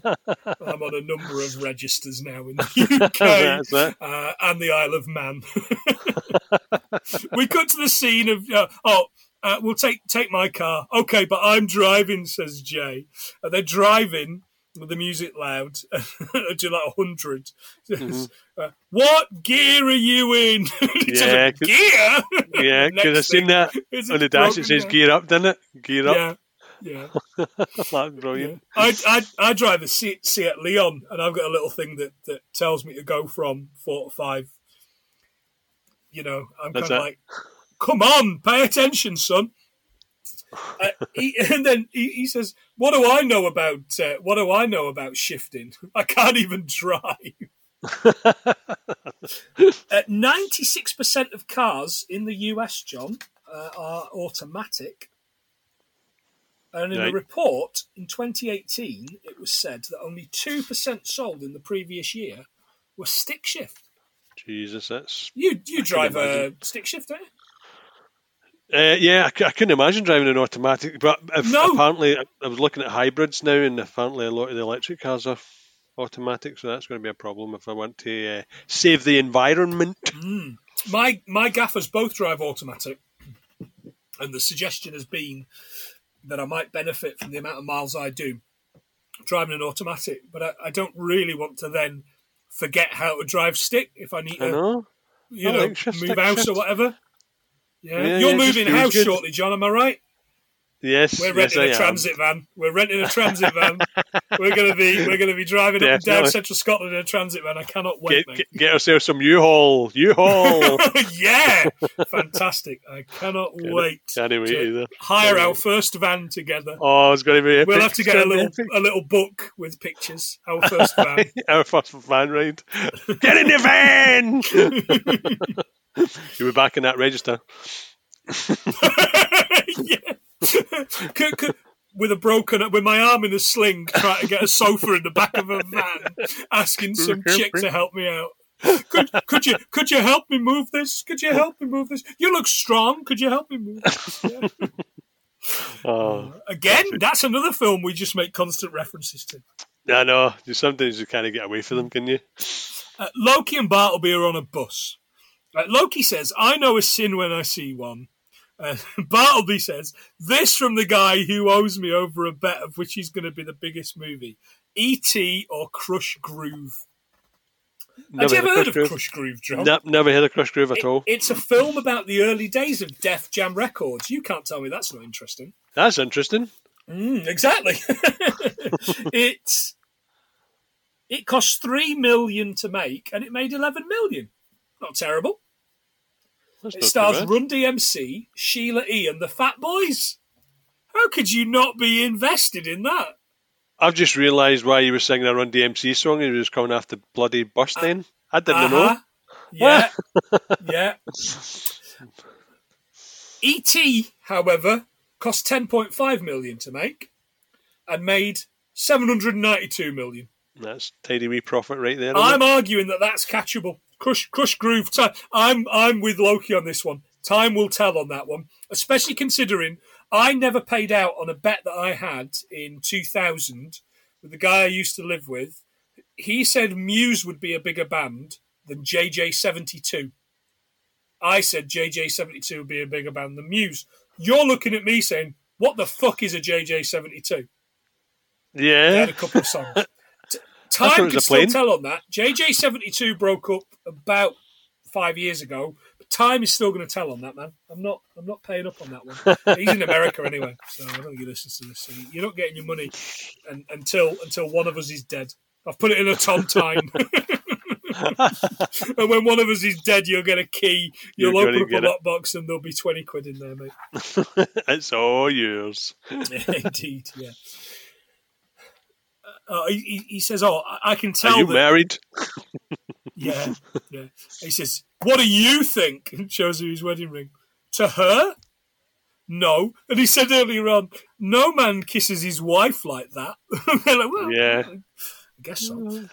I'm on a number of registers now in the UK uh, and the Isle of Man. we cut to the scene of uh, oh. Uh, we'll take take my car. Okay, but I'm driving, says Jay. And they're driving the music loud to like 100. Uh, what gear are you in? Mm-hmm. Yeah, like, gear? Yeah, because I've seen that on the dash. It says gear up, doesn't it? Gear up. Yeah, yeah. That's Yeah. brilliant. I, I I drive a Seat, Seat Leon, and I've got a little thing that, that tells me to go from four to five. You know, I'm kind of like, come on, pay attention, son. Uh, he, and then he, he says, "What do I know about uh, what do I know about shifting? I can't even drive." Ninety-six percent of cars in the US, John, uh, are automatic. And in Right. a report in 2018, it was said that only 2% sold in the previous year were stick shift. Jesus, that's. You you drive a stick shift, don't you? Uh, yeah, I couldn't imagine driving an automatic, but if, No. apparently I, I was looking at hybrids now, and apparently a lot of the electric cars are automatic, so that's going to be a problem if I want to uh, save the environment. My my gaffers both drive automatic, and the suggestion has been that I might benefit from the amount of miles I do driving an automatic, but I, I don't really want to then forget how to drive stick if I need I to, know. you I know, shift, move house or whatever. Yeah, Yeah, you're yeah, moving house good. shortly, John. Am I right? Yes, We're yes, renting I a am. transit van. We're renting a transit van. we're gonna be we're gonna be driving up and down central Scotland in a transit van. I cannot wait, Get, mate. get, get ourselves some U-Haul. U-Haul. yeah, fantastic! I cannot wait Can't wait either. hire Can't our wait. first van together. Oh, it's going to be epic. We'll have to get a little a little book with pictures. Our first van. Our first van ride. Get in the van! You'll be back in that register. Could- could- with a broken with my arm in a sling, trying to get a sofa in the back of a van, asking some chick to help me out. Could could you could you help me move this? Could you help me move this? You look strong. Could you help me move this? Yeah. Oh, Again, that's another film we just make constant references to. I know. Sometimes you kind of get away from them, can you? Uh, Loki and Bartleby are on a bus. Loki says, I know a sin when I see one. Uh, Bartleby says, This from the guy who owes me over a bet of which is going to be the biggest movie E.T. or Krush Groove. Had you Never ever heard of Groove. Krush Groove, John? No, never heard of Krush Groove at It- all. it's a film about the early days of Def Jam Records. You can't tell me that's not interesting. That's interesting. Mm, exactly. it's it cost three million to make, and it made eleven million. Not terrible. That's It stars. Run DMC, Sheila E, and the Fat Boys. How could you not be invested in that? I've just realised why you were singing a Run DMC song and he was coming after bloody Burstein. I didn't know. Uh-huh. Yeah, yeah. E.T., however, cost 10.5 million to make and made 792 million. That's tidy wee profit right there. I'm it? arguing that that's catchable. Crush, crush groove. Time. I'm, I'm with Loki on this one. Time will tell on that one, especially considering I never paid out on a bet that I had in 2000 with the guy I used to live with. He said Muse would be a bigger band than JJ72. I said JJ72 would be a bigger band than Muse. You're looking at me saying, "What the fuck is a JJ72?" They Yeah. had a couple of songs. T- thought it Time can still tell on that. JJ72 broke up about five years ago, but time is still going to tell on that, man. I'm not. I'm not paying up on that one. He's in America anyway, so I don't think he listens to this. So you're not getting your money un until until one of us is dead. I've put it in a tontine. and when one of us is dead, you'll get a key. You'll You're open up a lockbox and there'll be 20 quid in there, mate. it's all yours. Indeed, yeah. Uh, he, he- says, "Oh, I- can tell Are you that married? Yeah, yeah. He says, "What do you think?" And shows her his wedding ring. To her, no. And he said earlier on, "No man kisses his wife like that." They're like, well, Yeah. I guess so.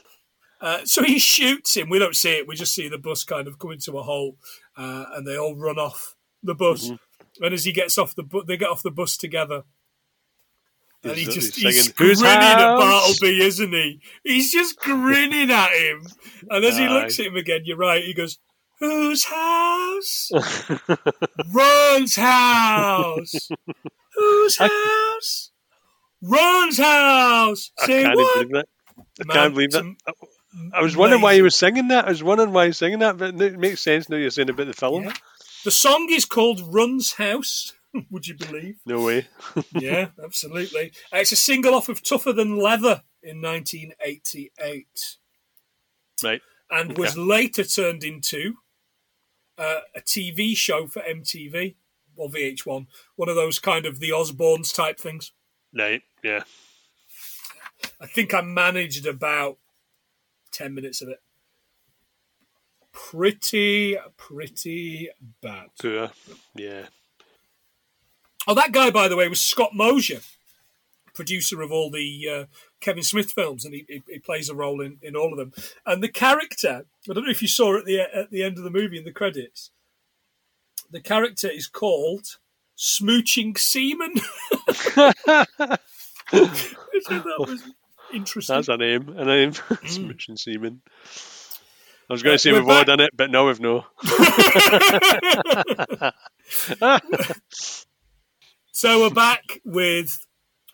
Uh, so he shoots him. We don't see it. We just see the bus kind of come into a hole, uh, and they all run off the bus. Mm-hmm. And as he gets off the bu- they get off the bus together. And he He's- just he's he's singing, "Whose grinning at? Bartleby, isn't he? He's just grinning at him. And as he looks at him again, you're right. He goes, "Whose house? Run's house. Whose house? Run's house." I can't what? believe that. I Man, can't believe that. I was wondering why he was singing that. I was wondering why he was singing that, but it makes sense now you're saying about the film. Yeah. The song is called "Run's House." Would you believe? No way. yeah, absolutely. Uh, it's a single off of Tougher Than Leather in 1988 Right. and was later turned into uh, a TV show for MTV or VH1, one of those kind of the Osbournes type things. Right. Yeah. I think I managed about 10 minutes of it. Pretty, pretty bad. Poor. Yeah. Oh, that guy, by the way, was Scott Mosier, producer of all the uh, Kevin Smith films, and he, he, he plays a role in, in all of them. And the character, I don't know if you saw at the at the end of the movie in the credits, the character is called Smooching Seaman. That was interesting. That's a name. A name. Smooching Seaman. I was going Uh, to say we're we've all done it, but now we've no. So we're back with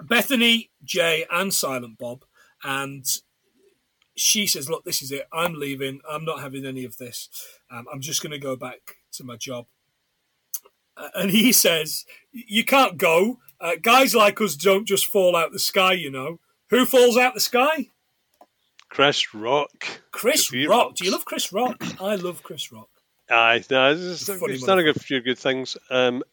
Bethany, Jay, and Silent Bob, and she says, "Look, this is it. I'm leaving. I'm not having any of this. Um, I'm just going to go back to my job." Uh, and he says, "You can't go. Uh, guys like us don't just fall out the sky, you know. Who falls out the sky? Chris Rock. Chris Rock. rocks. Do you love Chris Rock? I love Chris Rock. Aye, no, it's, done a good, few good things. Um,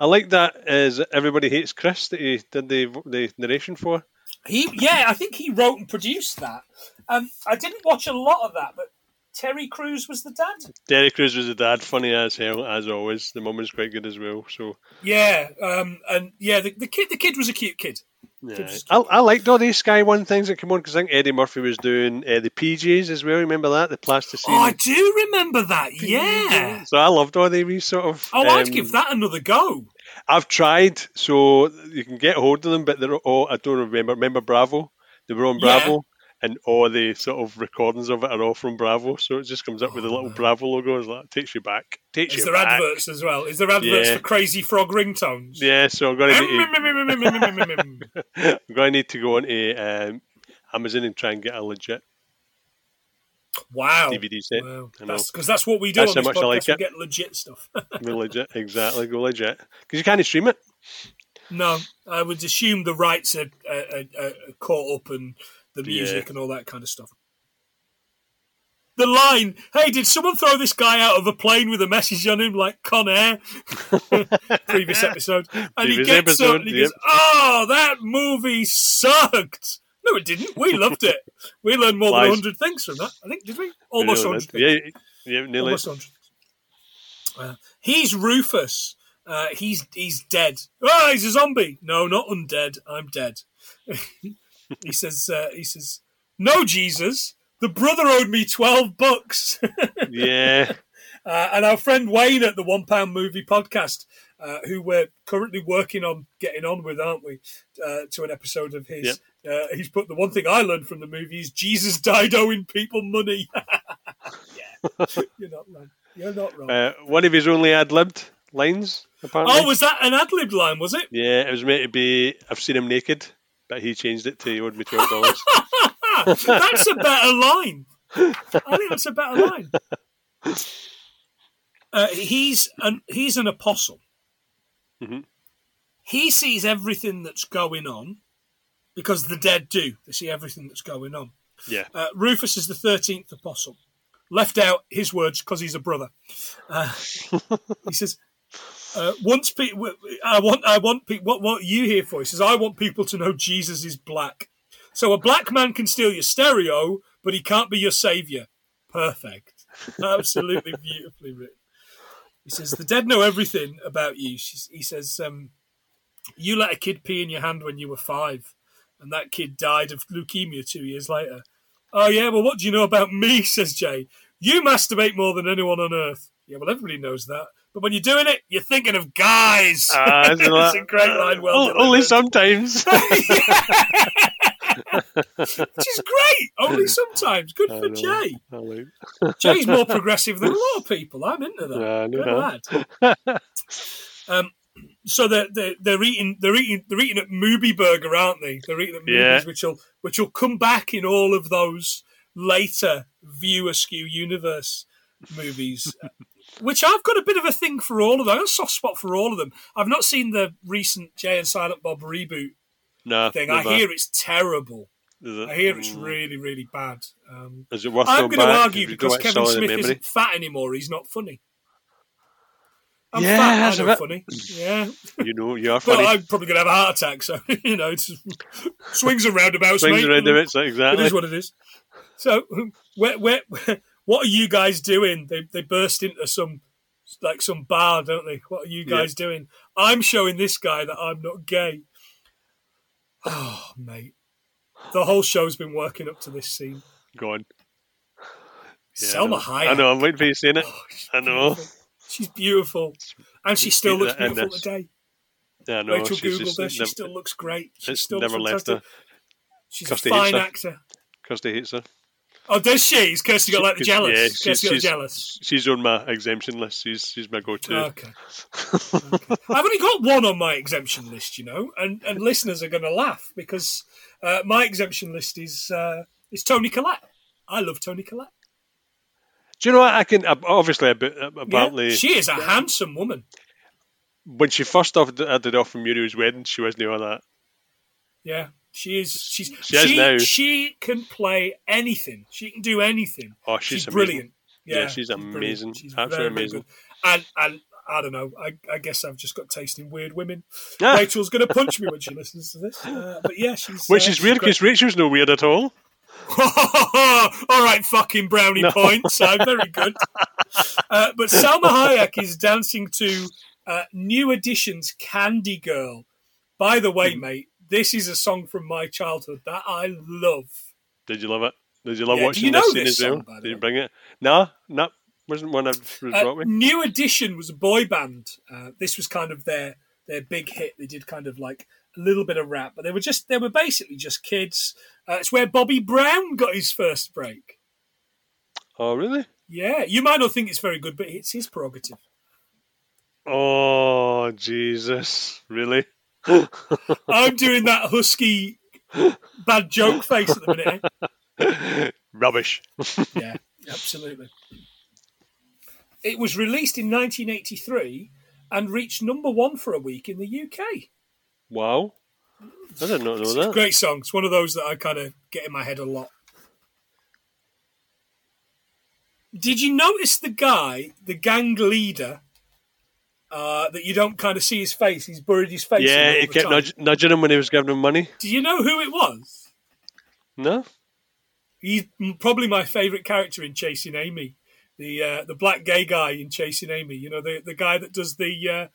I like that as everybody hates Chris that he did the the narration for. He, yeah, I think he wrote and produced that. Um, I didn't watch a lot of that, but Terry Crews was the dad. Terry Crews was the dad, funny as hell as always. The mum was quite good as well. So Yeah, um, and yeah, the, the kid, the kid was a cute kid. Yeah. I, I liked all these Sky One things that came on because I think Eddie Murphy was doing uh, the PJs as well. Remember that the plasticine. Oh, I do remember that. Yeah. So I loved all the wee sort of. Oh, I'd um, give that another go. I've tried, so you can get hold of them, but they're all. I don't remember. Remember Bravo? They were on Yeah. Bravo, and all the sort of recordings of it are all from Bravo. So it just comes up with a little Bravo logo. It's like takes you back. Takes Is you there back. adverts as well? Is there adverts Yeah. for Crazy Frog ringtones? Yeah, so I'm going to need to, I'm going to need to go onto um, Amazon and try and get a legit Wow. DVD set. Wow. Because that's, what we do That's on this much I podcast. like we get legit stuff. Legit, exactly. Go legit because you can't stream it. no, I would assume the rights are, are, are, are caught up and the music Yeah. and all that kind of stuff. The line, hey, did someone throw this guy out of a plane with a message on him like Con Air? Previous episode. And he Previous gets up and he yep. goes, oh, that movie sucked. No, it didn't. We loved it. We learned more than Lies. 100 things from that. I think, did we? Almost Really 100 things. Yeah, yeah, nearly. Almost 100. Uh, he's Rufus. Uh, he's he's dead. Oh, he's a zombie. No, not undead. I'm dead. he says. Uh, he says, "No, Jesus. The brother owed me twelve bucks." Yeah, Uh, and our friend Wayne at the One Pound Movie Podcast, uh, who we're currently working on getting on with, aren't we? Uh, to an episode of his. Uh, he's put the one thing I learned from the movie is Jesus died owing people money. yeah, you're not wrong. You're not wrong. uh, one of his only ad libbed lines apparently. oh, was that an ad lib line? Was it? Yeah, it was meant to be. I've seen him naked, but he changed it to he owed me twelve dollars. That's a better line. I think that's a better line. Uh, he's an he's an apostle. Mhm. He sees everything that's going on because the dead do. They see everything that's going on. yeah, Uh, Rufus is the thirteenth apostle. Left out his words because he's a brother. Uh, he says, uh, "Once I want, I want what what you here for?" He says, "I want people to know Jesus is black. So a black man can steal your stereo, but he can't be your savior. Perfect, absolutely beautifully written." He says, "The dead know everything about you." He says, um, "You let a kid pee in your hand when you were five, and that kid died of leukemia two years later." Oh yeah, well, what do you know about me? Says Jay. You masturbate more than anyone on earth. Yeah, well, everybody knows that. But when you're doing it, you're thinking of guys. Isn't it's that- a great line. Well only sometimes. Which is great. Only sometimes. Good for. Jay. Jay's more progressive than a lot of people. I'm into that. Yeah, Good lad. um, so they're, they're they're eating they're eating they're eating at Mooby Burger, aren't they? They're eating at Mooby's, Yeah. which will which will come back in all of those later View Askew universe movies. Which I've got a bit of a thing for all of them. I've got a soft spot for all of them. I've not seen the recent Jay and Silent Bob reboot Nah, thing. I hear it's terrible. I hear it's Mm. really, really bad. Um, Is it worth I'm going to argue because Kevin Smith isn't fat anymore. He's not funny. I'm Yeah, fat. that's a bit- funny. Yeah, You know, you are but funny. I'm probably going to have a heart attack. So you know, it's swings and roundabouts. Swings mate. around a bit, so It exactly. is what it is. So, where, where, what are you guys doing? They they burst into some like some bar, don't they? What are you Yeah. guys doing? I'm showing this guy that I'm not gay. Oh, mate, the whole show's been working up to this scene. Go on. Yeah, Salma. Hayek. I know, I'm waiting for you saying it. Oh, I know. beautiful. She's beautiful, and she still looks beautiful this. today. Yeah, I know. Rachel she's googled her. She never, still looks great. She still never left her. She's Kirsty a fine actor. Kirsty hates her. Oh, does she? Is Kirsty got like the jealous? yeah, she's- got she's- jealous. She's on my exemption list. She's she's my go-to. Okay. okay. I've only got one on my exemption list, you know, and, and listeners are going to laugh because uh, my exemption list is uh, is Toni Collette. I love Toni Collette. Do you know what? I can obviously a bit Yeah, apparently. she is a handsome woman. when she first off had it off from Muriel's wedding, she wasn't all that. Yeah, she is. She's She she, now. she can play anything. She can do anything. Oh, she's, She's, brilliant. Yeah, Yeah, she's amazing. She's Absolutely amazing. And and I don't know. I, I guess I've just got taste in weird women. Ah, Rachel's going to punch me when she listens to this. Uh, but yeah, she's which uh, is weird because Rachel's no weird at all. All right, fucking brownie No. points. Uh, very good. Uh, but Salma Hayek is dancing to uh, New Edition's Candy Girl. By the way, Hmm. mate, this is a song from my childhood that I love. Did you love it? Did you love Yeah, watching you this scene this as well? song, by Did you bring it? No, no, wasn't one that was Uh, me. New Edition was a boy band. Uh, this was kind of their their big hit. They did kind of like a little bit of rap, but they were just they were basically just kids. Uh, it's where Bobby Brown got his first break. Oh, really? Yeah, you might not think it's very good, but it's his prerogative. Oh, Jesus, really? I'm doing that husky bad joke face at the minute. eh? Rubbish. Yeah, absolutely. It was released in 1983 and reached number one for a week in the UK. Wow, I did not know It's a that. great song. It's one of those that I kind of get in my head a lot. Did you notice the guy, the gang leader, uh, that you don't kind of see his face? He's buried his face. Yeah, he kept nudge, nudging him when he was giving him money. Do you know who it was? No, He's probably my favourite character in Chasing Amy, the uh, the black gay guy in Chasing Amy. You know, the the guy that does the. Uh,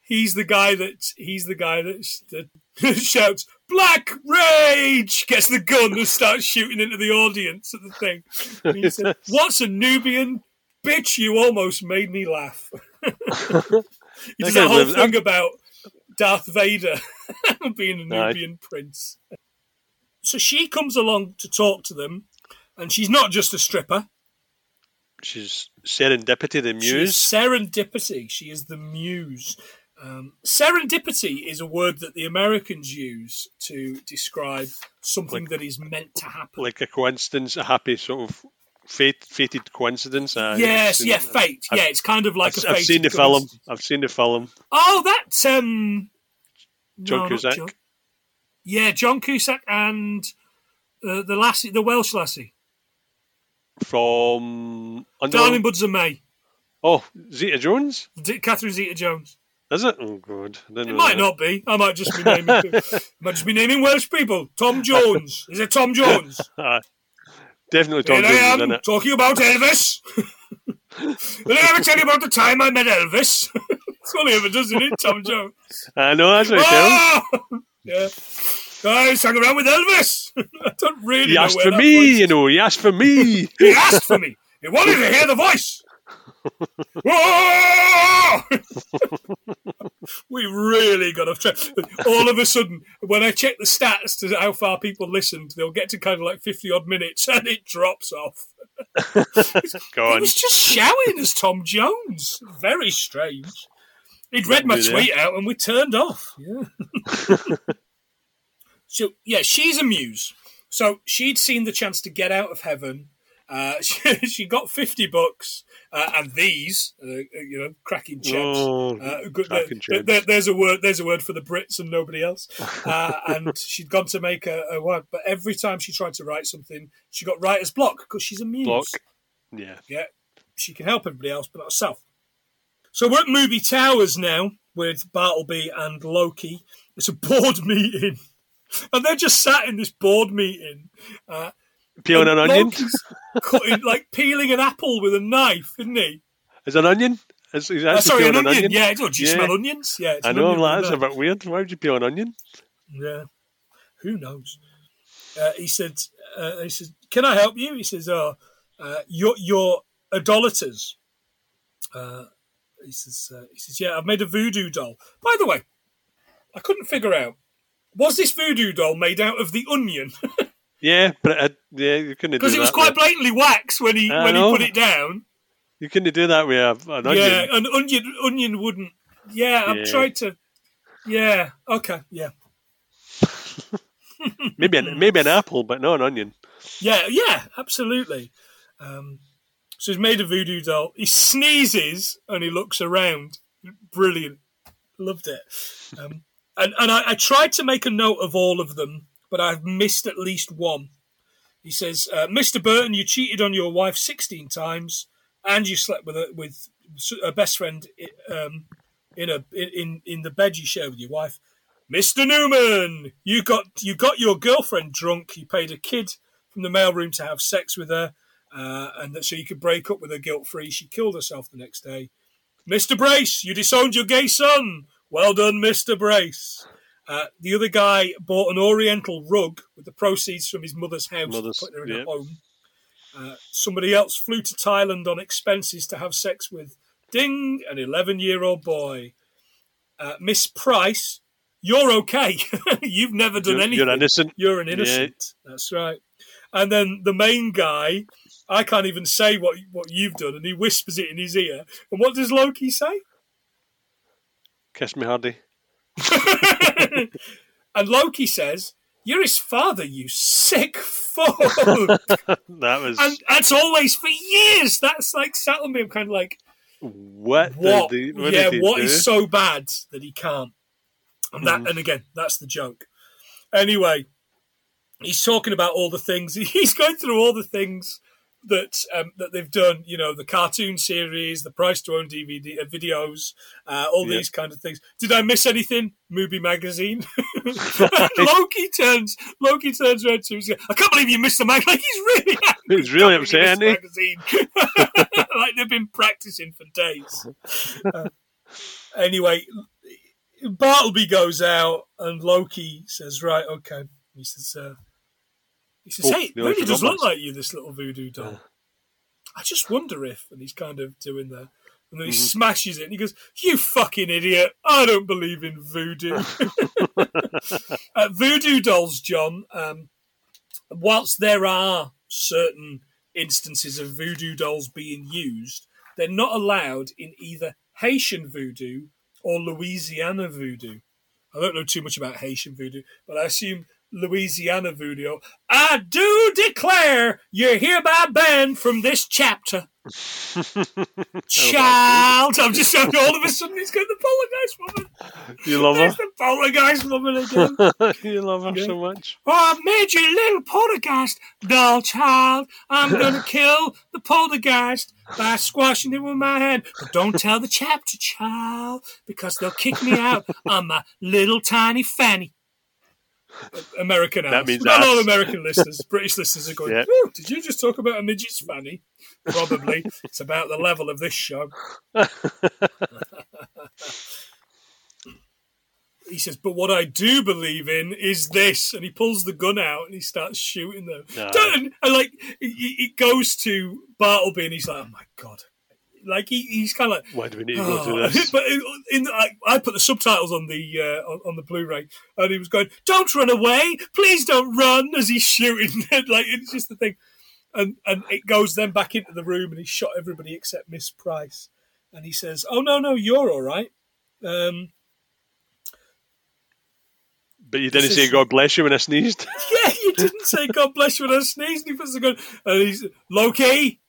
he's the guy that he's the guy that, sh- that shouts "Black Rage!" Gets the gun and starts shooting into the audience at the thing. And he said, "What's a Nubian?" Bitch, you almost made me laugh. he does guy's whole thing about Darth Vader being a. Nubian prince. So she comes along to talk to them, and she's not just a stripper. she's serendipity, the muse. serendipity. She is the muse. Um, serendipity is a word that the Americans use to describe something Like- that is meant to happen. Like a coincidence, a happy sort of fate, fated coincidence. Uh, yes, yeah, seen- fate. I've- yeah, it's kind of like I've, a I've seen the film. I've seen the film. Oh, that's um, John no, Cusack. John- Yeah, John Cusack and uh, the lassie, the Welsh lassie, From under. Darling Buds of May, Oh, Zeta Jones. D- Catherine Zeta-Jones. Is it? Oh God, It might that. not be. I might just be naming. might just be naming Welsh people. Tom Jones. Is it Tom Jones? Definitely Tom Here Jones I am talking about Elvis. Did I ever tell you about the time I met Elvis? It's only ever does, isn't it, Tom Jones? I know that's tells. Ah! yeah. I sang around with Elvis. I don't really He asked for me, you know. He asked for me. He asked for me. He wanted to hear the voice. We really got off track. All of a sudden, when I check the stats to how far people listened, they'll get to kind of like 50 odd minutes and it drops off. Go on. He was just shouting as Tom Jones. Very strange. He'd read my tweet out and we turned off. Yeah. so, yeah, she's a muse. So she'd seen the chance to get out of heaven. Uh, she, she got 50 bucks uh, and these, uh, you know, cracking checks. Oh, Uh, cracking there- there- there's a word. There's a word for the Brits and nobody else. Uh, and she'd gone to make a, a word, but every time she tried to write something, she got writer's block because she's a muse. Block. Yeah. Yeah, she can help everybody else, but not herself. So we're at Mooby Towers now with Bartleby and Loki. It's a board meeting, and they're just sat in this board meeting. Uh, Peeling an onion. Cutting, like peeling an apple with a knife, isn't he? Is an onion? Is, is Uh, sorry, an peeling onion. Yeah, do you Yeah. smell onions? Yeah, it's I know. I'm like, that's a bit weird. Why would you peel an onion? Yeah. Who knows? Uh, he said, uh, he said, can I help you? He says, oh, uh, you're, you're idolaters. Uh, he says, uh, he says, yeah, I've made a voodoo doll. By the way, I couldn't figure out, was this voodoo doll made out of the onion? Yeah, but it, yeah, you couldn't Because it was quite with- blatantly wax when he, I when he put it down. You couldn't do that with a- an onion. Yeah, an onion, onion wouldn't. Yeah, I've Yeah. tried to. Yeah, okay, yeah. Maybe an, maybe an apple, but not an onion. Yeah, yeah, absolutely. Um, so he's made a voodoo doll. He sneezes and he looks around. Brilliant. Loved it. Um, and and I, I, tried to make a note of all of them, but I've missed at least one. He says, uh, "Mr. Burton, you cheated on your wife sixteen times, and you slept with a with a best friend um, in a in in the bed you share with your wife." Mr. Newman, you got you got your girlfriend drunk. You paid a kid from the mailroom to have sex with her, uh, and that so you could break up with her guilt free. She killed herself the next day. Mr. Brace, you disowned your gay son. Well done, Mr. Brace. Uh, the other guy bought an Oriental rug with the proceeds from his mother's house, Mother's, put her in yeah. a home. Uh, somebody else flew to Thailand on expenses to have sex with Ding, an 11 year old boy. Uh, Miss Price, you're okay. You've never done You're, anything. you're innocent. You're an innocent. That's right. And then the main guy, I can't even say what what you've done, and he whispers it in his ear. And what does Loki say? Kiss me, Hardy. and Loki says, "You're his father, you sick fuck." That was and that's always for years. That's like sat on me. I'm kind of like, what? what? Did, what yeah, what do? is so bad that he can't? And that, Mhm. and again, that's the joke. Anyway, he's talking about all the things. He's going through all the things that um, that they've done. You know, the cartoon series, the price to own DVD uh, videos, uh, all Yeah. these kind of things. Did I miss anything? Mooby magazine. Loki turns. Loki turns around to him. I can't believe you missed the mag. Like he's really. angry. He's really upset, he? magazine. like they've been practicing for days. Uh, anyway, Bartleby goes out and Loki says, "Right, okay." He says, uh, "He says, hey, nearly really does look like you, this little voodoo doll." I just wonder if, and he's kind of doing that, and then he Mhm. smashes it, and he goes, "You fucking idiot! I don't believe in voodoo." uh, voodoo dolls, John. Um, whilst there are certain instances of voodoo dolls being used, they're not allowed in either Haitian voodoo or Louisiana voodoo. I don't know too much about Haitian voodoo, but I assume Louisiana voodoo. I do declare you're hereby banned from this chapter. Child, I'm just saying, all of a sudden he's got the poltergeist woman. You love There's her. the poltergeist woman again. you love her Yeah. so much. Oh, I made you little poltergeist, doll child. I'm gonna kill the poltergeist by squashing it with my hand. But don't tell the chapter, child, because they'll kick me out on my little tiny fanny. American That means Not all. American listeners. British listeners are going, Yeah. "Whew, did you just talk about a midget's fanny? Probably. it's about the level of this show. he says, but what I do believe in is this. And he pulls the gun out and he starts shooting them. No. Don't- And like, it, it goes to Bartleby and he's like, oh my God. Like, he, he's kind of like, Why do we need to go through Oh, this? but in, I, I put the subtitles on the uh, on, on the Blu-ray, and he was going, "Don't run away, please don't run!" As he's shooting, like it's just the thing, and and it goes then back into the room, and he shot everybody except Miss Price, and he says, "Oh no, no, you're all right." Um, But you didn't say God bless you when I sneezed. yeah, you didn't say God bless you when I sneezed. And he puts the gun, and he's Loki.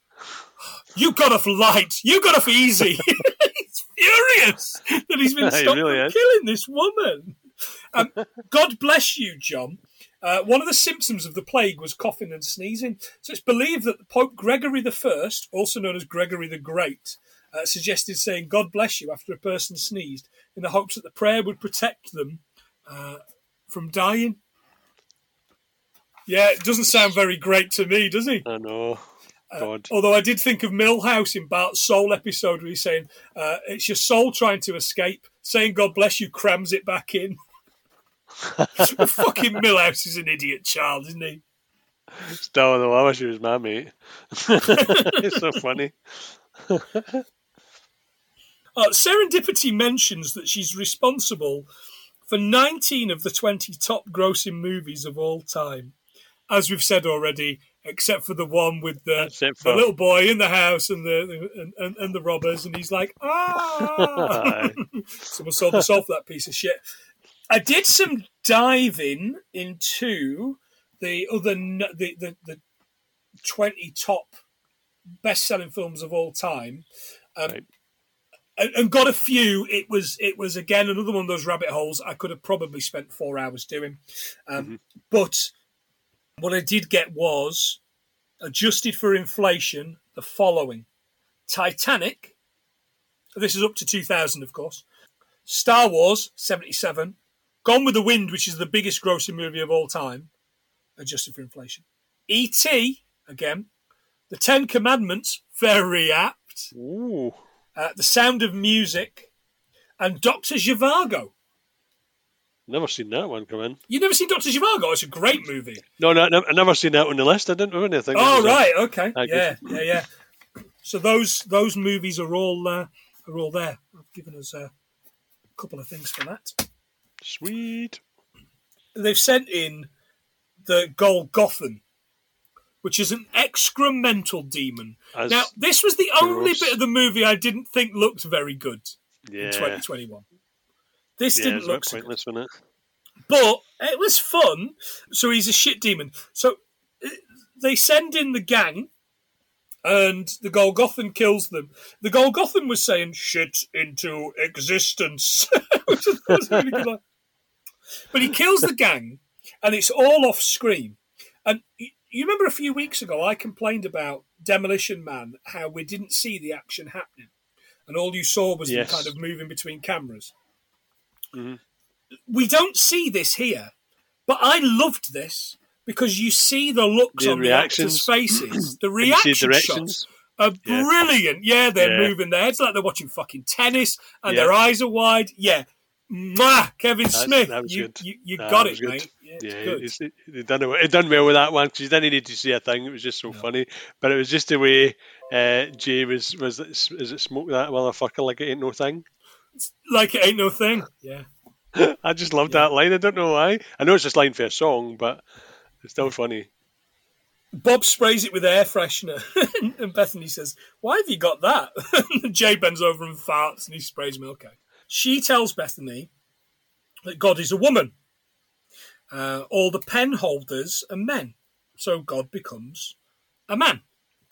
You got off light. You got off easy. he's furious that he's been He stopped really from is. killing this woman. Um, God bless you, John. Uh, one of the symptoms of the plague was coughing and sneezing. So it's believed that Pope Gregory I, also known as Gregory the Great, uh, suggested saying "God bless you" after a person sneezed, in the hopes that the prayer would protect them uh, from dying. Yeah, it doesn't sound very great to me, does he? I know. God. Although I did think of Milhouse in Bart's Soul episode where he's saying, uh, it's your soul trying to escape. Saying God bless you crams it back in. Fucking Milhouse is an idiot child, isn't he? Still, though, I wish he was my mate. it's so funny. Uh, Serendipity mentions that she's responsible for 19 of the 20 top grossing movies of all time. As we've said already, except for the one with the, the little boy in the house and the and, and, and the robbers, and he's like, ah. Someone sold us off that piece of shit. I did some diving into the other the the, the twenty top best selling films of all time. Um, Right. and, and got a few. It was it was again another one of those rabbit holes I could have probably spent four hours doing, um, but what I did get was adjusted for inflation the following: Titanic. This is up to 2000, of course. Star Wars 77, Gone with the Wind, which is the biggest grossing movie of all time, adjusted for inflation. E.T. again, The Ten Commandments, very apt. Ooh. Uh, the Sound of Music, and Doctor Zhivago. Never seen that one come in. You never seen Doctor Zhivago? It's a great movie. No, no, no, I never seen that on the list. I didn't know anything. Oh right, okay, I yeah, yeah, yeah. So those those movies are all uh, are all there. I've given us a couple of things for that. Sweet. They've sent in the Golgothan, which is an excremental demon. As, Now, this was the only bit of the movie I didn't think looked very good yeah, in 2021. This yeah, didn't look so pointless, wasn't it? but it was fun. So he's a shit demon. So uh, they send in the gang, and the Golgothan kills them. The Golgothan was saying "shit into existence," which was a really But he kills the gang, and it's all off screen. And you remember a few weeks ago, I complained about Demolition Man, how we didn't see the action happening, and all you saw was Yes. them kind of moving between cameras Mhm. we don't see this here, but I loved this because you see the looks The on the actors' faces. The And you see reaction shots are Yeah. brilliant. Yeah, they're Yeah. moving their heads like they're watching fucking tennis, and Yeah. their eyes are wide. Yeah, Mwah! Kevin That's- Smith, was you, you, you Nah, got it, good. mate. Yeah, it's Yeah, good. it, it done it done well with that one because you didn't need to see a thing. It was just so No. funny, but it was just the way uh, Jay was was is it smoke that motherfucker like it ain't no thing. Like it ain't no thing. Yeah. I just loved that line. I don't know why. I know it's just line for a song, but it's still funny. Bob sprays it with air freshener, and Bethany says, "Why have you got that?" Jay bends over and farts, and he sprays milk out. She tells Bethany that God is a woman. Uh, all the pen holders are men, so God becomes a man.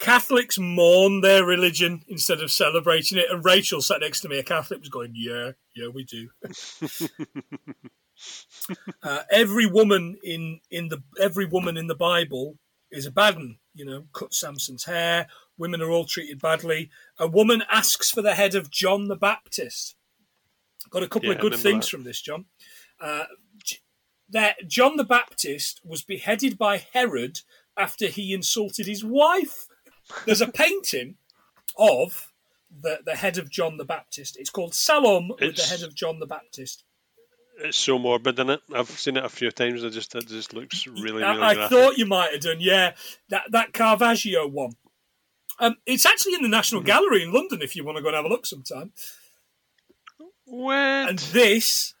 Catholics mourn their religion instead of celebrating it, and Rachel sat next to me. A Catholic was going, "Yeah, yeah, we do." uh, every woman in in the every woman in the Bible is a bad one. You know, cut Samson's hair. Women are all treated badly. A woman asks for the head of John the Baptist. Got a couple Yeah, of good things that. from this, John. Uh, that John the Baptist was beheaded by Herod after he insulted his wife. There's a painting of the, the head of John the Baptist. It's called Salome with the head of John the Baptist. It's so morbid, isn't it? I've seen it a few times. I just it just looks really, really I, I thought you might have done, yeah. That that Caravaggio one. Um, it's actually in the National Mm-hmm. Gallery in London if you want to go and have a look sometime. What? And this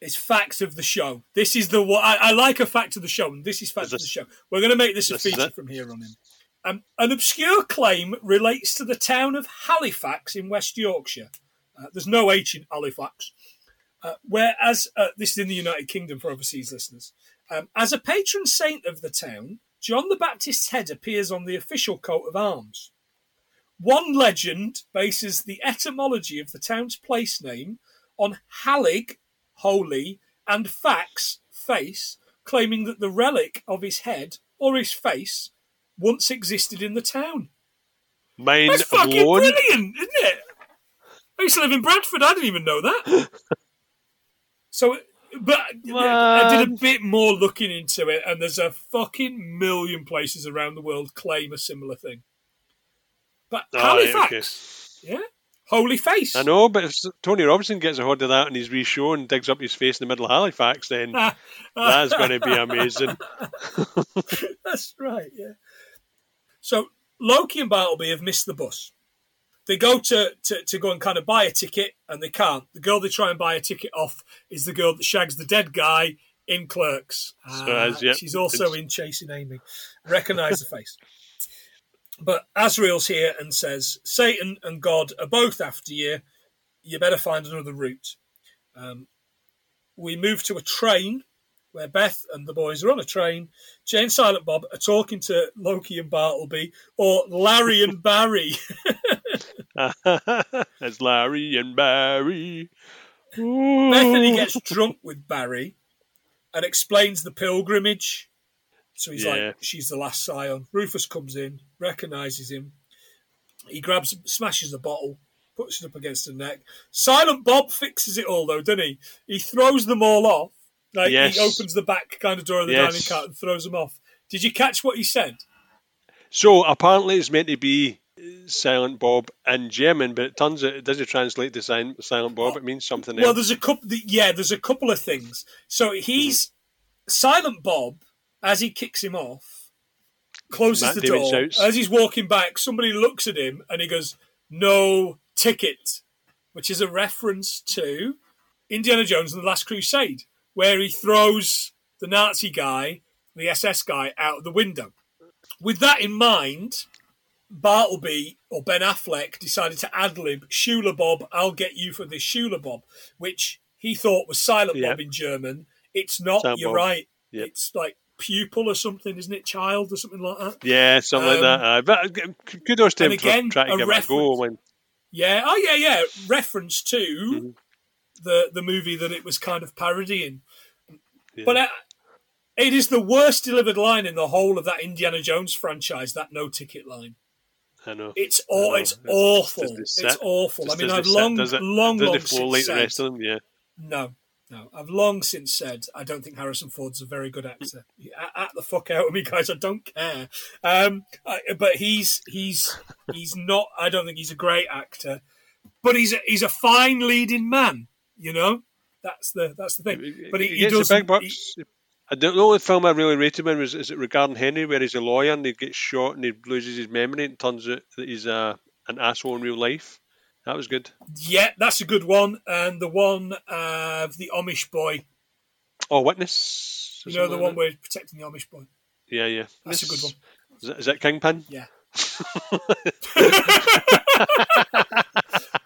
is fact of the show. This is the one I, I like a fact of the show, and this is fact Is of the show. We're going to make this a this feature from here on in. Um, an obscure claim relates to the town of Halifax in West Yorkshire. Uh, there's no H in Halifax. Uh, whereas uh, this is in the United Kingdom for overseas listeners. Um, as a patron saint of the town, John the Baptist's head appears on the official coat of arms. One legend bases the etymology of the town's place name on Halig, holy, and fax, face, claiming that the relic of his head or his face once existed in the town. Mind That's fucking blown. brilliant, isn't it? I used to live in Bradford. I didn't even know that. so, but I did a bit more looking into it, and there's a fucking million places around the world claim a similar thing. But right, Halifax, yeah, holy face. I know, but if Tony Robinson gets a hold of that and he's re-show and digs up his face in the middle of Halifax, then that's going to be amazing. That's right, yeah. So Loki and Bartleby have missed the bus. They go to, to, to go and kind of buy a ticket and they can't. The girl they try and buy a ticket off is the girl that shags the dead guy in Clerks. As yet, she's also in Chasing Amy. Recognise the face. But Azrael's here and says, Satan and God are both after you. You better find another route. Um, we move to a train where Beth and the boys are on a train. Jay and Silent Bob are talking to Loki and Bartleby, or Larry and Barry. It's Larry and Barry. Bethany gets drunk with Barry and explains the pilgrimage. So he's Yeah. like, she's the last scion. Rufus comes in, recognizes him. He grabs, smashes the bottle, puts it up against her neck. Silent Bob fixes it all, though, doesn't he? He throws them all off. Like Yes. he opens the back kind of door of the Yes. dining car and throws him off. Did you catch what he said? So apparently it's meant to be uh, Silent Bob in German, but it turns out it doesn't translate to Silent Bob. It means something else. Well, there's a couple. Yeah, there's a couple of things. So he's mm-hmm. Silent Bob as he kicks him off, closes Matt the Damon door. shouts. As he's walking back, somebody looks at him and he goes, "No ticket," which is a reference to Indiana Jones and the Last Crusade, where he throws the Nazi guy, the SS guy, out of the window. With that in mind, Bartleby or Ben Affleck decided to ad lib Schüler Bob, I'll get you for this Schüler Bob, which he thought was Silent Yeah. Bob in German. It's not, you're Bob. right. Yep. It's like pupil or something, isn't it? Child or something like that. yeah, something like um, that. Uh, but uh, kudos to him for trying to give it a go. When, Yeah, oh yeah, yeah. Reference to Mm-hmm. The the movie that it was kind of parodying. Yeah. But uh, it is the worst delivered line in the whole of that Indiana Jones franchise. That no ticket line. I know. It's I it's awful. It's sit? awful. I mean, I've long, it, long, long since like the rest said, them? Yeah. no, no. I've long since said I don't think Harrison Ford's a very good actor. At, at the fuck out of me, guys. I don't care. Um, I, but he's he's he's not. I don't think he's a great actor, but he's a, he's a fine leading man. You know, that's the that's the thing. But he, he the doesn't. big bucks. I don't film I really rated him was is it regarding Henry where he's a lawyer and he gets shot and he loses his memory and turns out that he's a an asshole in real life. That was good. yeah, that's a good one. And the one uh, of the Amish boy. Oh, Witness. You know, the one where he's protecting the Amish boy. Yeah, yeah. That's a good one. Is that, is that Kingpin? Yeah.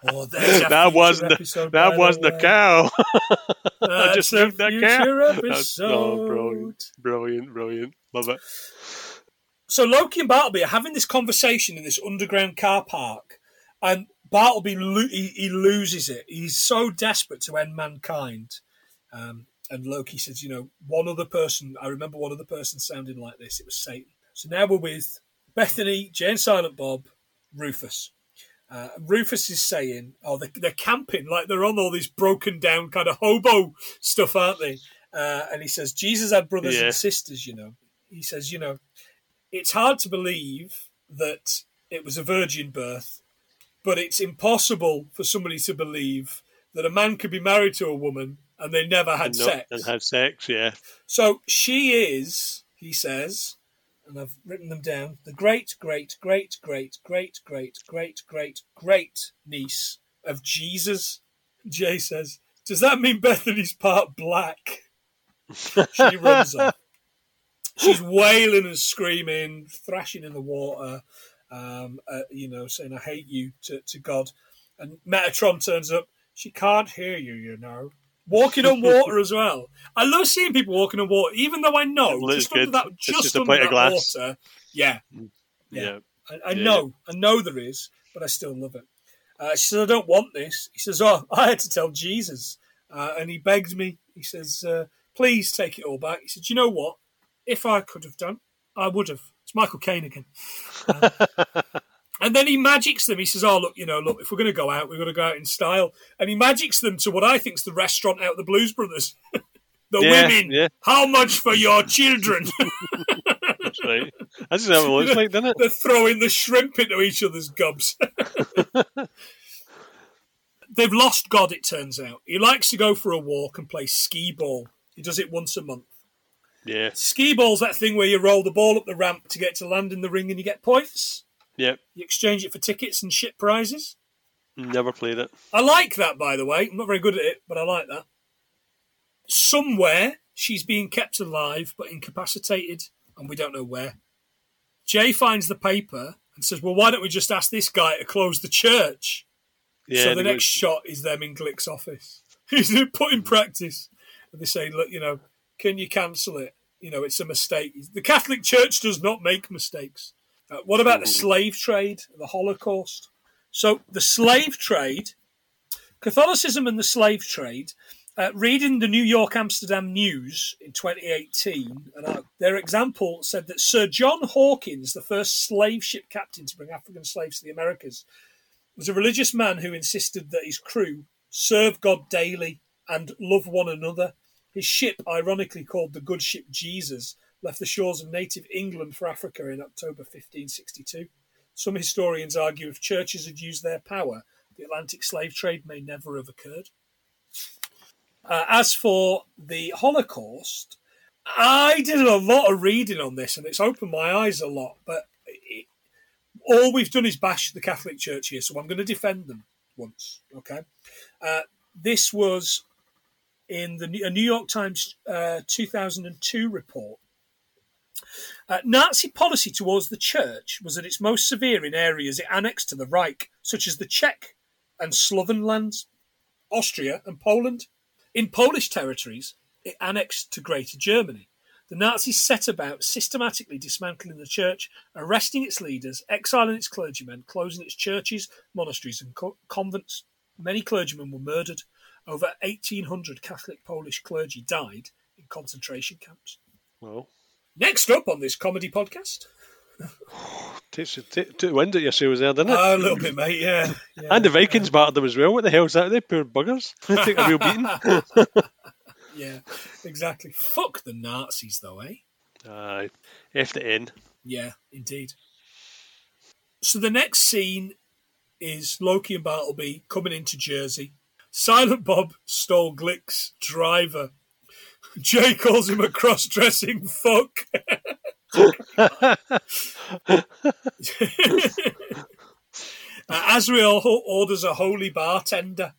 oh, That wasn't by that wasn't the cow. That's just a moved that cow. episode. That's oh, brilliant, brilliant, brilliant. Love it. So Loki and Bartleby are having this conversation in this underground car park, and Bartleby lo- he, he loses it. He's so desperate to end mankind. Um, and Loki says, you know, one other person. I remember one other person sounding like this. It was Satan. So now we're with Bethany, Jane, Silent Bob, Rufus. Uh, Rufus is saying, "Oh, they're, they're camping like they're on all these broken down kind of hobo stuff, aren't they?" Uh, and he says, "Jesus had brothers Yeah. and sisters, you know." He says, "You know, it's hard to believe that it was a virgin birth, but it's impossible for somebody to believe that a man could be married to a woman and they never had not- sex." and had sex, yeah. So she is, he says, and I've written them down, the great, great, great, great, great, great, great, great, great niece of Jesus. Jay says, Does that mean Bethany's part black? She runs off. She's wailing and screaming, thrashing in the water, um, uh, you know, saying, I hate you to, to God. And Metatron turns up. She can't hear you, you know. Walking on water as well. I love seeing people walking on water, even though I know just under good. that, It's just just a under plate of that glass. water. Yeah, Yeah. Yeah. I, I Yeah. know, I know there is, but I still love it. Uh, she says, I don't want this. He says, Oh, I had to tell Jesus. Uh, and he begged me. He says, uh, Please take it all back. He said, You know what? If I could have done, I would have. It's Michael Caine again. And then he magics them. He says, Oh, look, you know, look, if we're going to go out, we're going to go out in style. And he magics them to what I think is the restaurant out of the Blues Brothers. the Yeah, women, yeah. how much for your children? That's right. That's just how it looks like, doesn't it? They're throwing the shrimp into each other's gobs. They've lost God, it turns out. He likes to go for a walk and play Skee-Ball. He does it once a month. Yeah. Skee-Ball's that thing where you roll the ball up the ramp to get to land in the ring and you get points. Yep. You exchange it for tickets and shit prizes. Never played it. I like that, by the way. I'm not very good at it, but I like that. Somewhere she's being kept alive but incapacitated, and we don't know where. Jay finds the paper and says, Well, why don't we just ask this guy to close the church? Yeah. so the next shot is them in Glick's office. He's put in practice. And they say, Look, you know, can you cancel it? You know, it's a mistake. The Catholic Church does not make mistakes. Uh, what about the Mhm. slave trade, the Holocaust? So the slave trade, Catholicism and the slave trade. Uh, reading the New York Amsterdam News in 2018, and their example said that Sir John Hawkins, the first slave ship captain to bring African slaves to the Americas, was a religious man who insisted that his crew serve God daily and love one another. His ship, ironically called the Good Ship Jesus, left the shores of native England for Africa in October 1562. Some historians argue if churches had used their power, the Atlantic slave trade may never have occurred. Uh, as for the Holocaust, I did a lot of reading on this and it's opened my eyes a lot, but it, all we've done is bash the Catholic Church here, so I'm going to defend them once. Okay. Uh, this was in the a New York Times uh, 2002 report. Uh, Nazi policy towards the church was at its most severe in areas it annexed to the Reich, such as the Czech and Sloven lands, Austria, and Poland. In Polish territories, it annexed to Greater Germany. The Nazis set about systematically dismantling the church, arresting its leaders, exiling its clergymen, closing its churches, monasteries, and co- convents. Many clergymen were murdered. Over 1,800 Catholic Polish clergy died in concentration camps. Well, Next up on this comedy podcast. takes took the wind out your sails there, didn't it? Oh, a little bit, mate, yeah. yeah. and the Vikings battered them as well. What the hell's that? They poor buggers. They take a real beating. Yeah, exactly. Fuck the Nazis, though, eh? Aye, F the N. Yeah, indeed. So the next scene is Loki and Bartleby coming into Jersey. Silent Bob stole Glick's driver. Jay calls him a cross-dressing fuck. Azrael orders a holy bartender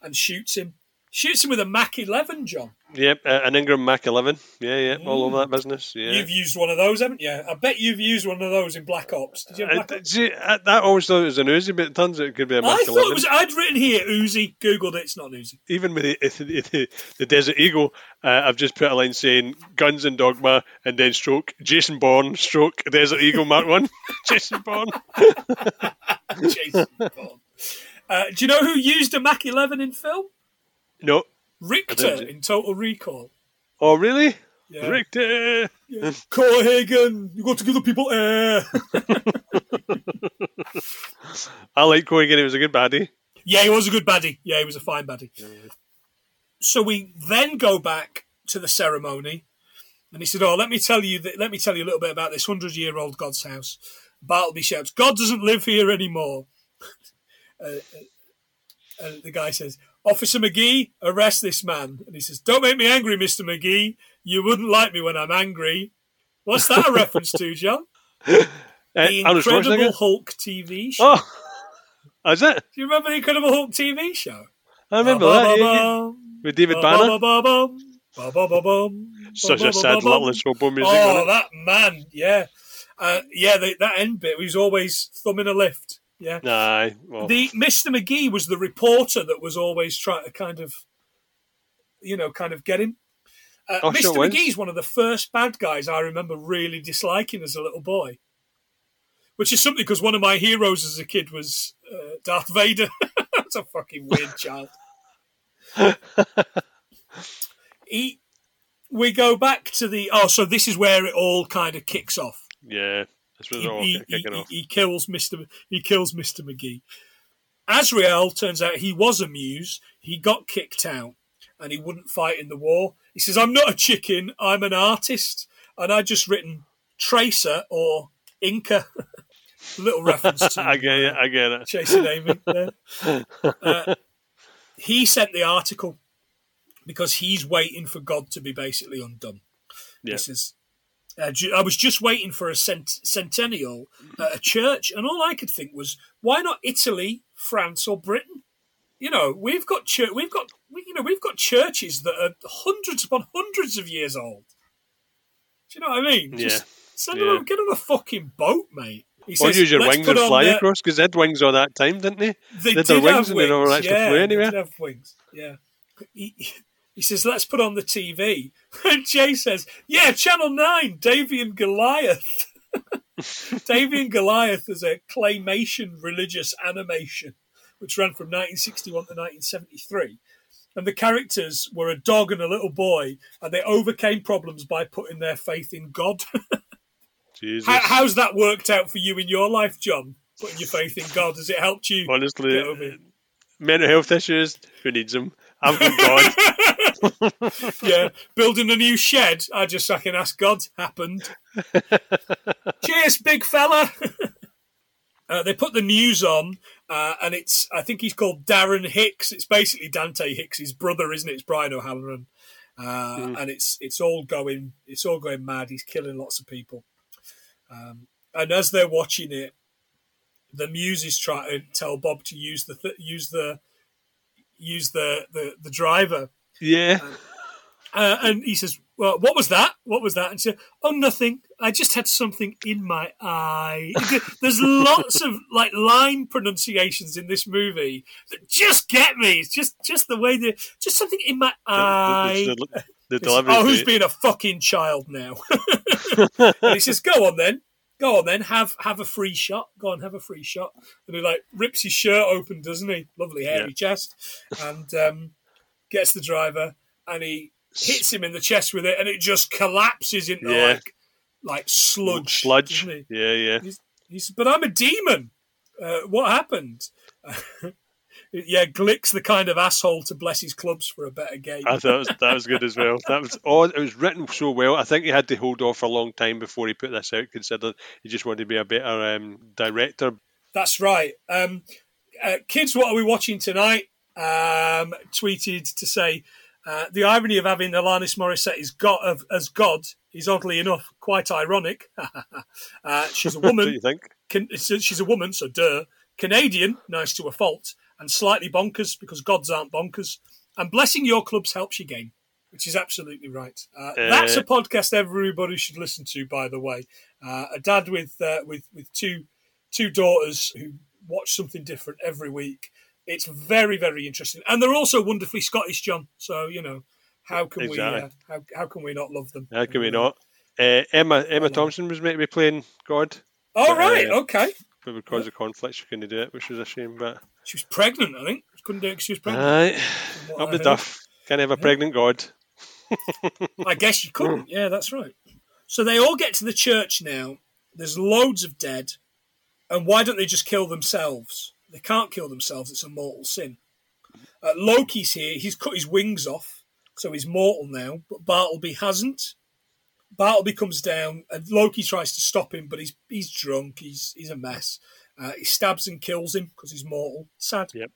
and shoots him. Shoots him with a Mac 11, John. Yep, uh, an Ingram Mac 11. Yeah, yeah, all over that business. Yeah. You've used one of those, haven't you? I bet you've used one of those in Black Ops. Did you have I, Black Ops? see, I, that always thought it was an Uzi, but it turns out it could be a Mac I 11. thought it was. I'd written here Uzi. Googled it. It's not Uzi. Even with the, the, the, the Desert Eagle, uh, I've just put a line saying guns and dogma, and then stroke Jason Bourne, stroke Desert Eagle Mark 1. Jason Bourne. Jason Bourne. Uh, do you know who used a Mac 11 in film? No. Richter in Total Recall. Oh, really? Yeah. Richter. Yeah. Cohagen, you got to give the people air. I like Corrigan. He was a good baddie. yeah, he was a good baddie. Yeah, he was a fine baddie. So we then go back to the ceremony, and he said, "Oh, let me tell you. That, let me tell you a little bit about this hundred-year-old God's house." Bartleby shouts, "God doesn't live here anymore." uh, uh, and the guy says, "Officer McGee, arrest this man." And he says, "Don't make me angry, Mister McGee. You wouldn't like me when I'm angry." What's that a reference to, John? Uh, The Arnold Incredible Hulk TV show. Oh, is it? Do you remember the Incredible Hulk TV show? I remember that. yeah, yeah. With David Banner. Such a sad, loveless hobo music. Oh, that man, yeah. Uh, yeah, the, that end bit, he was always thumbing a lift. Yeah. Aye. Well, The Mr. McGee was the reporter that was always trying to kind of, you know, kind of get him. Uh, Oh, Mr. sure. McGee's one of the first bad guys I remember really disliking as a little boy, which is something because one of my heroes as a kid was uh, Darth Vader. That's a fucking weird child. he, we go back to the oh, so this is where it all kind of kicks off yeah. This was he, all he- kicking he- off. he kills Mr. He kills Mr. McGee. Azrael turns out he was a muse. He got kicked out, and he wouldn't fight in the war. He says, "I'm not a chicken. I'm an artist, and I just written Tracer or Inca." Little reference to I get it. I get it. Chasing Amy. Yeah. Uh, he sent the article because he's waiting for God to be basically undone. Yeah. This is. Uh, I was just waiting for a cent- centennial at a church, and all I could think was, why not Italy, France, or Britain? You know, we've got church, we've got, you know, we've got churches that are hundreds upon hundreds of years old. Do you know what I mean? Yeah. Just send Yeah. them, on- get on a fucking boat, mate. He Or says, use your "Let's wings and fly the- across because they had wings all that time, didn't they? they Did did their wings have and they wings. yeah, they anywhere? did have wings. Yeah. He, he says, "Let's put on the TV." And Jay says, "Yeah, Channel Nine, Davy and Goliath." Davy and Goliath is a claymation religious animation which ran from 1961 to 1973. And the characters were a dog and a little boy, and they overcame problems by putting their faith in God. Jesus. How, how's that worked out for you in your life, John? Putting your faith in God has it helped you? Honestly, get over it? mental health issues. Who needs them? I've got God. yeah, building a new shed. I just I can ask God. Happened. Cheers, big fella. uh, they put the news on, uh, and it's I think he's called Darren Hicks. It's basically Dante Hicks' brother, isn't it? It's Brian O'Halloran, uh, and it's it's all going it's all going mad. He's killing lots of people, um, and as they're watching it, the muse is trying to tell Bob to use the th- use the use the the, the driver. Yeah. Uh, and he says, "Well, what was that? What was that?" And she said, "Oh, nothing. I just had something in my eye." There's lots of like line pronunciations in this movie that just get me. It's just just the way they just something in my eye. The, the, the delivery. oh, who's being a fucking child now? and he says, "Go on then, go on then, have have a free shot. Go on, have a free shot." And he like rips his shirt open, doesn't he? Lovely hairy Yeah. chest, and um, gets the driver, and he hits him in the chest with it, and it just collapses into Yeah. like like sludge. sludge. Yeah, yeah. He said, "But I'm a demon. Uh, what happened?" yeah, Glick's the kind of asshole to bless his clubs for a better game. I thought was, that was good as well. That was oh, it was written so well. I think he had to hold off for a long time before he put this out. considering he just wanted to be a better um, director. That's right. Um, uh, kids, what are we watching tonight? Um, tweeted to say uh, the irony of having Alanis Morissette is God, of, as God is oddly enough quite ironic. uh, she's a What do woman. you think? Can, she's a woman, so duh. Canadian, nice to a fault, and slightly bonkers because gods aren't bonkers. And blessing your clubs helps your game, which is absolutely right. Uh, that's a podcast everybody should listen to. By the way, uh, a dad with uh, with with two two daughters who watch something different every week. It's very very interesting, and they're also wonderfully Scottish, John. So you know how can we Exactly. uh, how how can we not love them? How can we not? Uh, Emma Emma Thompson was meant to be playing God, Oh right, Uh, okay. but because of conflict, she couldn't do it, which was a shame. But She was pregnant, I think. She Couldn't do it 'cause she was pregnant. aye, up I the heard. duff. Can't have a pregnant God. I guess you couldn't. Yeah, that's right. So they all get to the church now. There's loads of dead. And why don't they just kill themselves? They can't kill themselves. It's a mortal sin. Uh, Loki's here. He's cut his wings off, so he's mortal now. But Bartleby hasn't. Bartleby comes down, and Loki tries to stop him, but he's he's drunk. He's he's a mess. Uh, he stabs and kills him because he's mortal. Sad. Yep.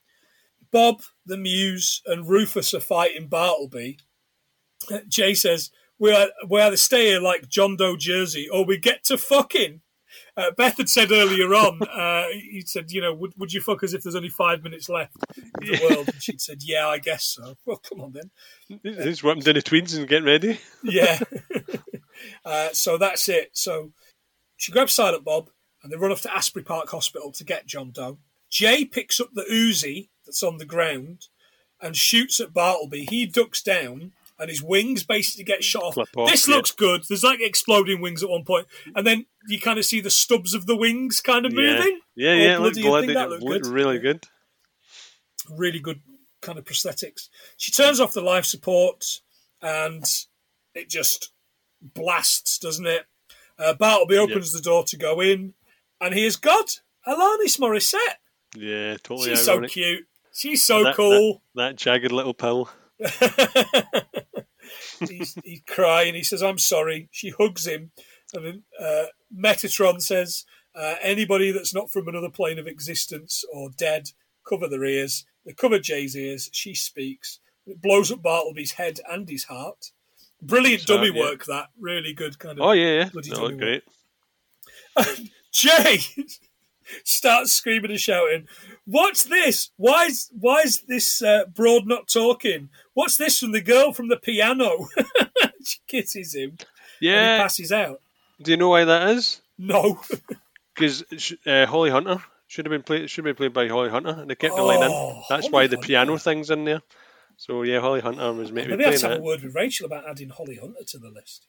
Bob, the Muse, and Rufus are fighting Bartleby. Uh, Jay says, we are, we either stay here like John Doe Jersey or we get to fucking. Uh, Beth had said earlier on, uh, he said, you know, would, would you fuck us if there's only five minutes left in the world? And she'd said, yeah, I guess so. Well, come on then. He's whipping down the tweeds and getting ready. Yeah. uh, so that's it. So she grabs Silent Bob and they run off to Asbury Park Hospital to get John Doe. Jay picks up the Uzi that's on the ground and shoots at Bartleby. He ducks down and his wings basically get shot off. This yeah. looks good. There's like exploding wings at one point, and then you kind of see the stubs of the wings kind of Yeah, moving. yeah, All yeah. It looked bloody. Bloody, that looked looked good. really good. Really good kind of prosthetics. She turns off the life support, and it just blasts, doesn't it? Uh, Bartleby opens the door to go in, and here's God, Alanis Morissette. Yeah, totally She's ironic. so cute. She's so That- cool. That jagged little pill. He's, he's crying. He says, "I'm sorry." She hugs him, and then uh, Metatron says, uh, "Anybody that's not from another plane of existence or dead, cover their ears." They cover Jay's ears. She speaks. It blows up Bartleby's head and his heart. Brilliant His dummy yeah. work. That really good kind of. Oh yeah, yeah. Bloody That dummy great. Jay starts screaming and shouting, "What's this? Why's why's this uh, broad not talking? What's this from the girl from the piano?" she kisses him Yeah. passes out. Do you know why that is? No, Because uh, Holly Hunter should have been played. Should have been played by Holly Hunter, and they kept the line in. Oh, That's Holly why the Hunter. piano thing's in there. So yeah, Holly Hunter was maybe maybe I have to have that. a word with Rachel about adding Holly Hunter to the list.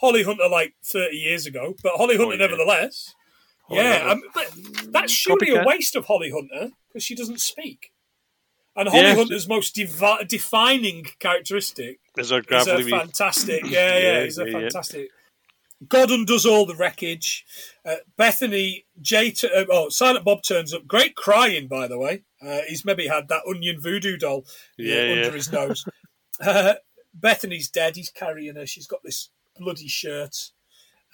Holly Hunter like thirty years ago, but Holly Hunter Oh, yeah. nevertheless. Yeah, um, but that's surely Copycat. a waste of Holly Hunter because she doesn't speak. And Holly Yeah. Hunter's most devi- defining characteristic Is a is a fantastic. Yeah, yeah, Yeah, he's a yeah, yeah. fantastic. God undoes all the wreckage. Uh, Bethany, Jay, t- uh, oh, Silent Bob turns up. Great crying, by the way. Uh, he's maybe had that onion voodoo doll uh, under yeah. his nose. Uh, Bethany's dead. He's carrying her. She's got this bloody shirt.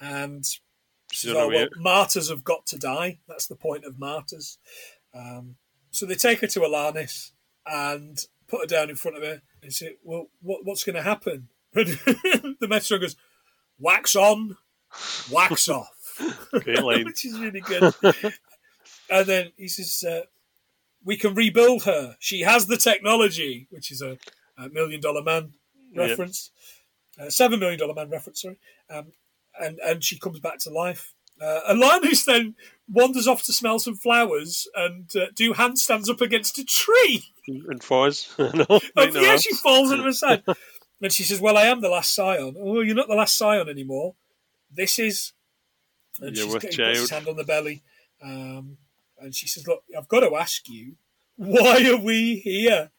And She's She's on her oh, well, martyrs have got to die. That's the point of martyrs. Um, so they take her to Alanis and put her down in front of her and say, "Well, what, what's going to happen?" the Metro goes, "Wax on, wax off," which is really good. and then he says, uh, "We can rebuild her. She has the technology," which is a, a Million Dollar Man Yep. reference, uh, Seven Million Dollar Man reference. Sorry, um, and and she comes back to life. Uh, Alanis then wanders off to smell some flowers and uh, do handstands up against a tree. and no, Oh, yeah, she falls on her side. And she says, Well, I am the last scion. Oh, you're not the last scion anymore. This is. And You're she's with puts his hand on the belly. Um, and she says, Look, I've got to ask you, why are we here?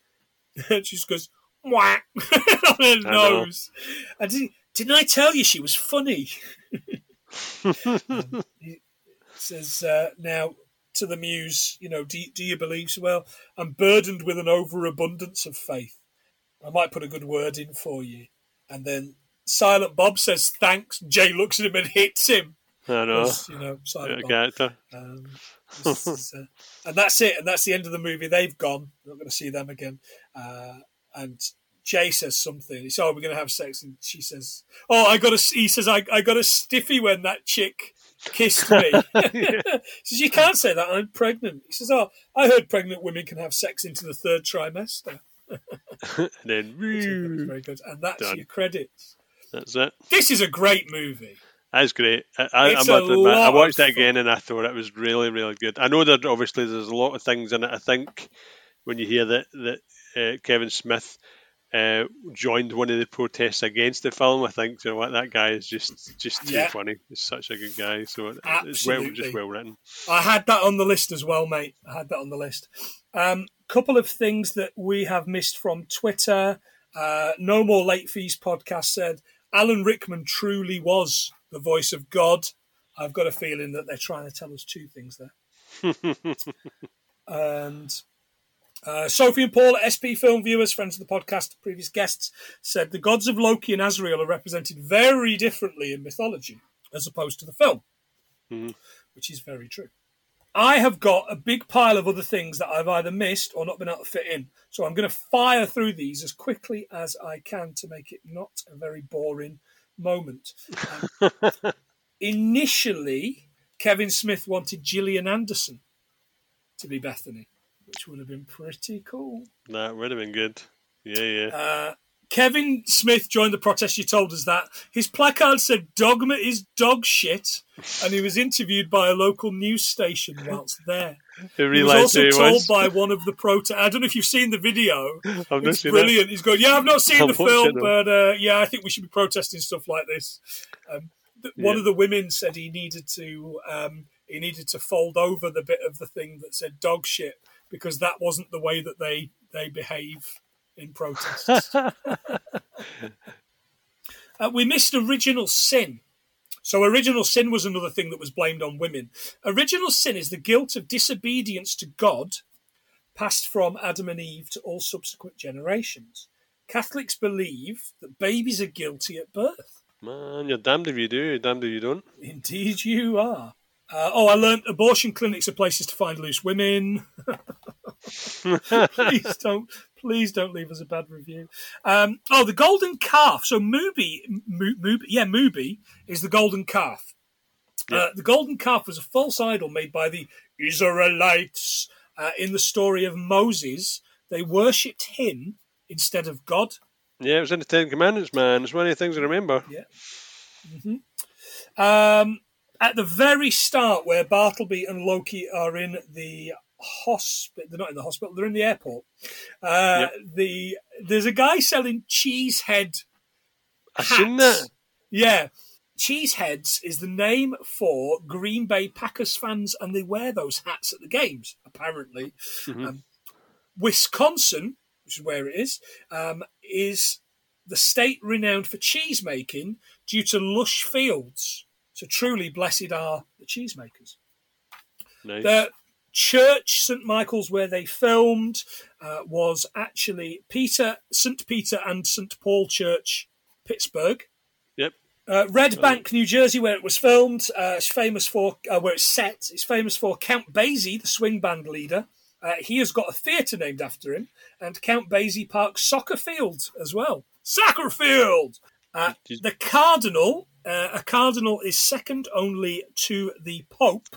And she just goes, Whack on her know. nose. And did, didn't I tell you she was funny? Um, he says, uh, Now, to the muse, you know, do, you- do you believe? So, well, I'm burdened with an overabundance of faith. I might put a good word in for you. And then Silent Bob says thanks. Jay looks at him and hits him. I know. You know, Silent Bob. character. Um, is, uh, and that's it. And that's the end of the movie. They've gone. We're not going to see them again. Uh, and Jay says something. He says, "Oh, we're going to have sex," and she says, "Oh, I got a." He says, "I, I got a stiffy when that chick kissed me." he says, "You can't say that. I'm pregnant." He says, "Oh, I heard pregnant women can have sex into the third trimester." and then, Which I thought was woo, very good. And that's Done. your credits. that's it. This is a great movie. That's great. I, It's I, a must admit, I watched it again and I thought it was really, really good. I know that obviously there's a lot of things in it. I think when you hear that that uh, Kevin Smith uh, joined one of the protests against the film, I think you know what that guy is just just too Yeah. funny. He's such a good guy. So it- it's well, Absolutely. just well written. I had that on the list as well, mate. I had that on the list. Um, couple of things that we have missed from Twitter. Uh, no more late fees podcast said Alan Rickman truly was the voice of God. I've got a feeling that they're trying to tell us two things there. and uh, Sophie and Paul, SP film viewers, friends of the podcast, previous guests, said the gods of Loki and Azrael are represented very differently in mythology as opposed to the film, which is very true. I have got a big pile of other things that I've either missed or not been able to fit in. So I'm going to fire through these as quickly as I can to make it not a very boring moment. Um, initially, Kevin Smith wanted Gillian Anderson to be Bethany, which would have been pretty cool. that would have been good. Yeah, yeah. Uh, Kevin Smith joined the protest. You told us that his placard said "Dogma is dog shit," and he was interviewed by a local news station whilst there. He was also told was? by one of the protest. I don't know if you've seen the video. I've It's seen that. brilliant. He's going, "Yeah, I've not seen I'll the film, but uh, yeah, I think we should be protesting stuff like this." Um, th- One of the women said he needed to um, he needed to fold over the bit of the thing that said "dog shit" because that wasn't the way that they they behave in protests. Uh, we missed original sin. So, original sin was another thing that was blamed on women. Original sin is the guilt of disobedience to God passed from Adam and Eve to all subsequent generations. Catholics believe that babies are guilty at birth. Man, you're damned if you do, you're damned if you don't. Indeed, you are. Uh, oh, I learnt abortion clinics are places to find loose women. please don't, please don't leave us a bad review. Um, oh, the golden calf. So Mooby, Mooby, yeah, Mooby is the golden calf. Uh, the golden calf was a false idol made by the Israelites uh, in the story of Moses. They worshipped him instead of God. Yeah, it was in the Ten Commandments, man. It's one of the things I remember. Yeah. Um, at the very start, where Bartleby and Loki are in the hospital, they're not in the hospital; they're in the airport. Uh, The there's a guy selling cheese head. I seen that. Yeah. Cheeseheads is the name for Green Bay Packers fans, and they wear those hats at the games, apparently. Mhm. Um, Wisconsin, which is where it is, um, is the state renowned for cheese making due to lush fields. So truly blessed are the cheesemakers. Nice. The church, St. Michael's, where they filmed, uh, was actually Peter, St. Peter and St. Paul Church, Pittsburgh. Yep. Uh, Red Bank, New Jersey, where it was filmed, uh, it's famous for uh, where it's set. It's famous for Count Basie, the swing band leader. Uh, he has got a theatre named after him, and Count Basie Park soccer field as well. Soccer field. Uh, the cardinal, uh, a cardinal is second only to the Pope.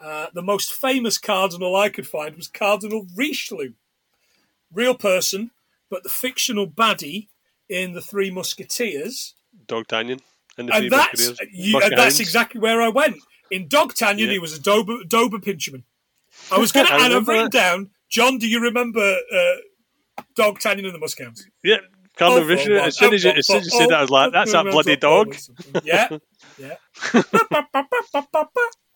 Uh, the most famous cardinal I could find was Cardinal Richelieu, real person, but the fictional baddie in the Three Musketeers. D'Artagnan and the Three And that's you, and that's exactly where I went. In Dogtanian, Yeah. he was a Dober, Dober Pincherman. I was going to, I and I've written down, John, do you remember uh, Dogtanian and the Muskehounds? Yeah, Richelieu. oh, As soon as you, as soon as you said that, I was like, "That's that bloody dog." Yeah, yeah.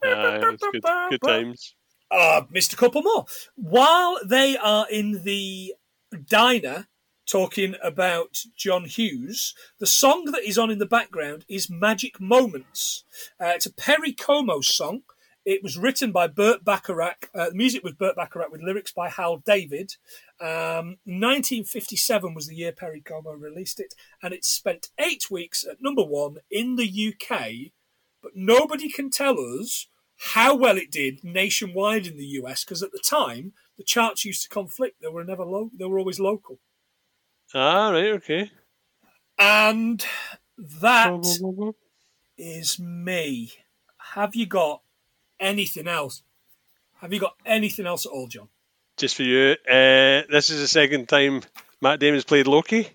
Aye, it was good, good times. uh, missed a couple more. While they are in the diner talking about John Hughes, the song that is on in the background is Magic Moments. Uh, it's a Perry Como song. It was written by Burt Bacharach. Uh, the music was Burt Bacharach with lyrics by Hal David. Um, 1957 was the year Perry Como released it, and it spent eight weeks at number one in the UK. But nobody can tell us how well it did nationwide in the US because at the time the charts used to conflict. They were never low. They were always local. Ah, right, okay. And that is me. Have you got anything else? Have you got anything else at all, John? Just for you, uh, this is the second time Matt Damon's played Loki.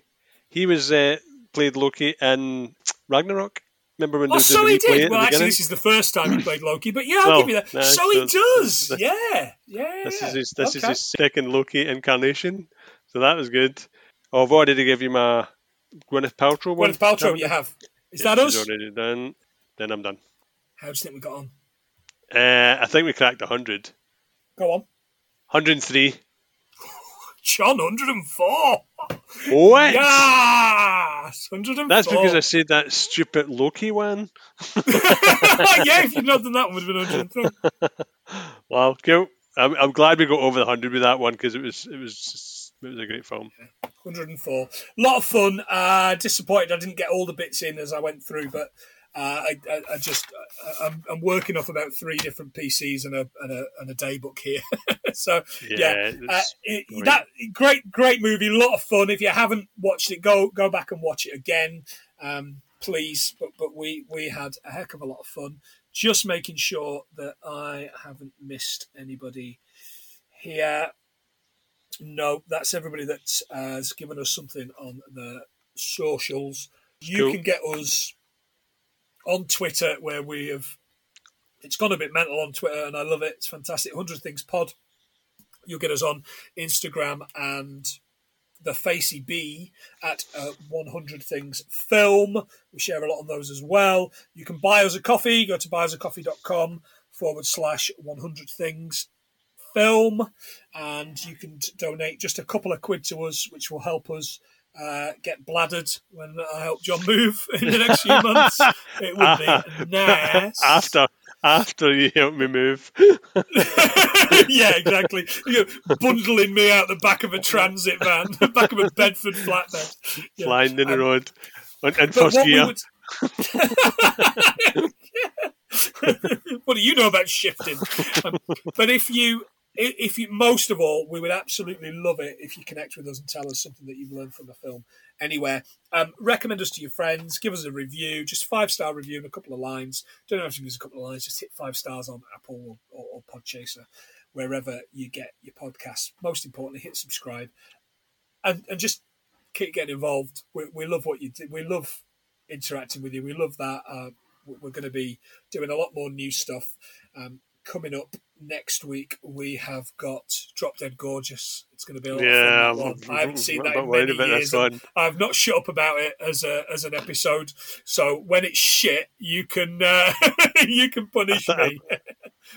He was uh, played Loki in Ragnarok. Remember when Oh, so he did. Well, actually, this is the first time he played Loki, but yeah, I'll No, give you that. no, so he does. Yeah, yeah. This is his, this is his second Loki incarnation, so that was good. Oh, I've already to give you my Gwyneth Paltrow one. Gwyneth Paltrow, you have. Is Yeah, that us? already done. Then I'm done. How do you think we got on? Uh, I think we cracked 100. Go on. 103. John, 104. What? Yes! 104. That's because I said that stupid Loki one. yeah, if you'd not done that one, would have been 103. Well, cool. I'm, I'm glad we got over the 100 with that one because it was it was just, it was a great film. 104. A lot of fun. Uh, disappointed I didn't get all the bits in as I went through, but uh, I, I, I just I, I'm, I'm working off about three different PCs and a and a, and a day book here. so yeah, it's uh, it, great. that great great movie, a lot of fun. If you haven't watched it, go go back and watch it again, um, please. But but we we had a heck of a lot of fun. Just making sure that I haven't missed anybody here. No, that's everybody that uh, has given us something on the socials. You Cool. can get us on Twitter where we have. It's gone a bit mental on Twitter, and I love it. It's fantastic. 100 Things Pod. You'll get us on Instagram and the Facey B at uh, 100 Things Film. We share a lot on those as well. You can buy us a coffee. Go to buyusacoffee.com forward slash 100 Things Film, and you can donate just a couple of quid to us, which will help us. Uh, get bladdered when I help John move in the next few months. It would be nice. after after you help me move. yeah, exactly. You know, bundling me out the back of a transit van, the back of a Bedford flatbed. Yeah. flying in the Um, road in, in first gear. would- what do you know about shifting? Um, but if you, if you, most of all, we would absolutely love it if you connect with us and tell us something that you've learned from the film anywhere. Um, recommend us to your friends. Give us a review, just five star review and a couple of lines. Don't have to give us a couple of lines. Just hit five stars on Apple or, or, Podchaser, wherever you get your podcasts. Most importantly, hit subscribe and and just keep getting involved. We, we love what you do. We love interacting with you. We love that. Uh, we- we're going to be doing a lot more new stuff um, coming up next week we have got Drop Dead Gorgeous. It's going to be a lot Yeah, of fun. One. I haven't seen that in many years. I've not shut up about it as a as an episode. So when it's shit, you can uh, you can punish I- me.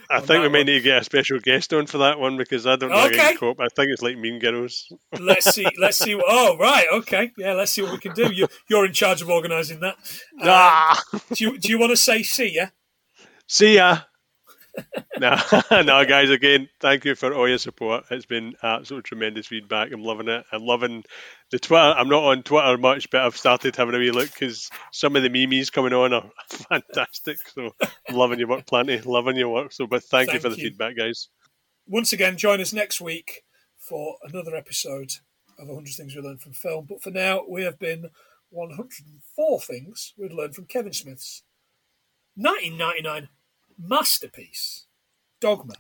I think we may one. need to get a special guest on for that one because I don't know Okay. how to cope. I think it's like Mean Girls. let's see. Let's see. What, oh right, okay, yeah. Let's see what we can do. You, you're in charge of organising that. Uh, ah, do you do you want to say see ya? see ya. no, no, guys. Again, thank you for all your support. It's been absolute tremendous feedback. I'm loving it. I'm loving the Twitter. I'm not on Twitter much, but I've started having a wee look because some of the memes coming on are fantastic. So I'm loving your work, plenty. Loving your work. So, but thank, you for the you. feedback, guys. Once again, join us next week for another episode of 100 Things We Learned from Film. But for now, we have been 104 Things We'd Learned from Kevin Smith's 1999 masterpiece, Dogma.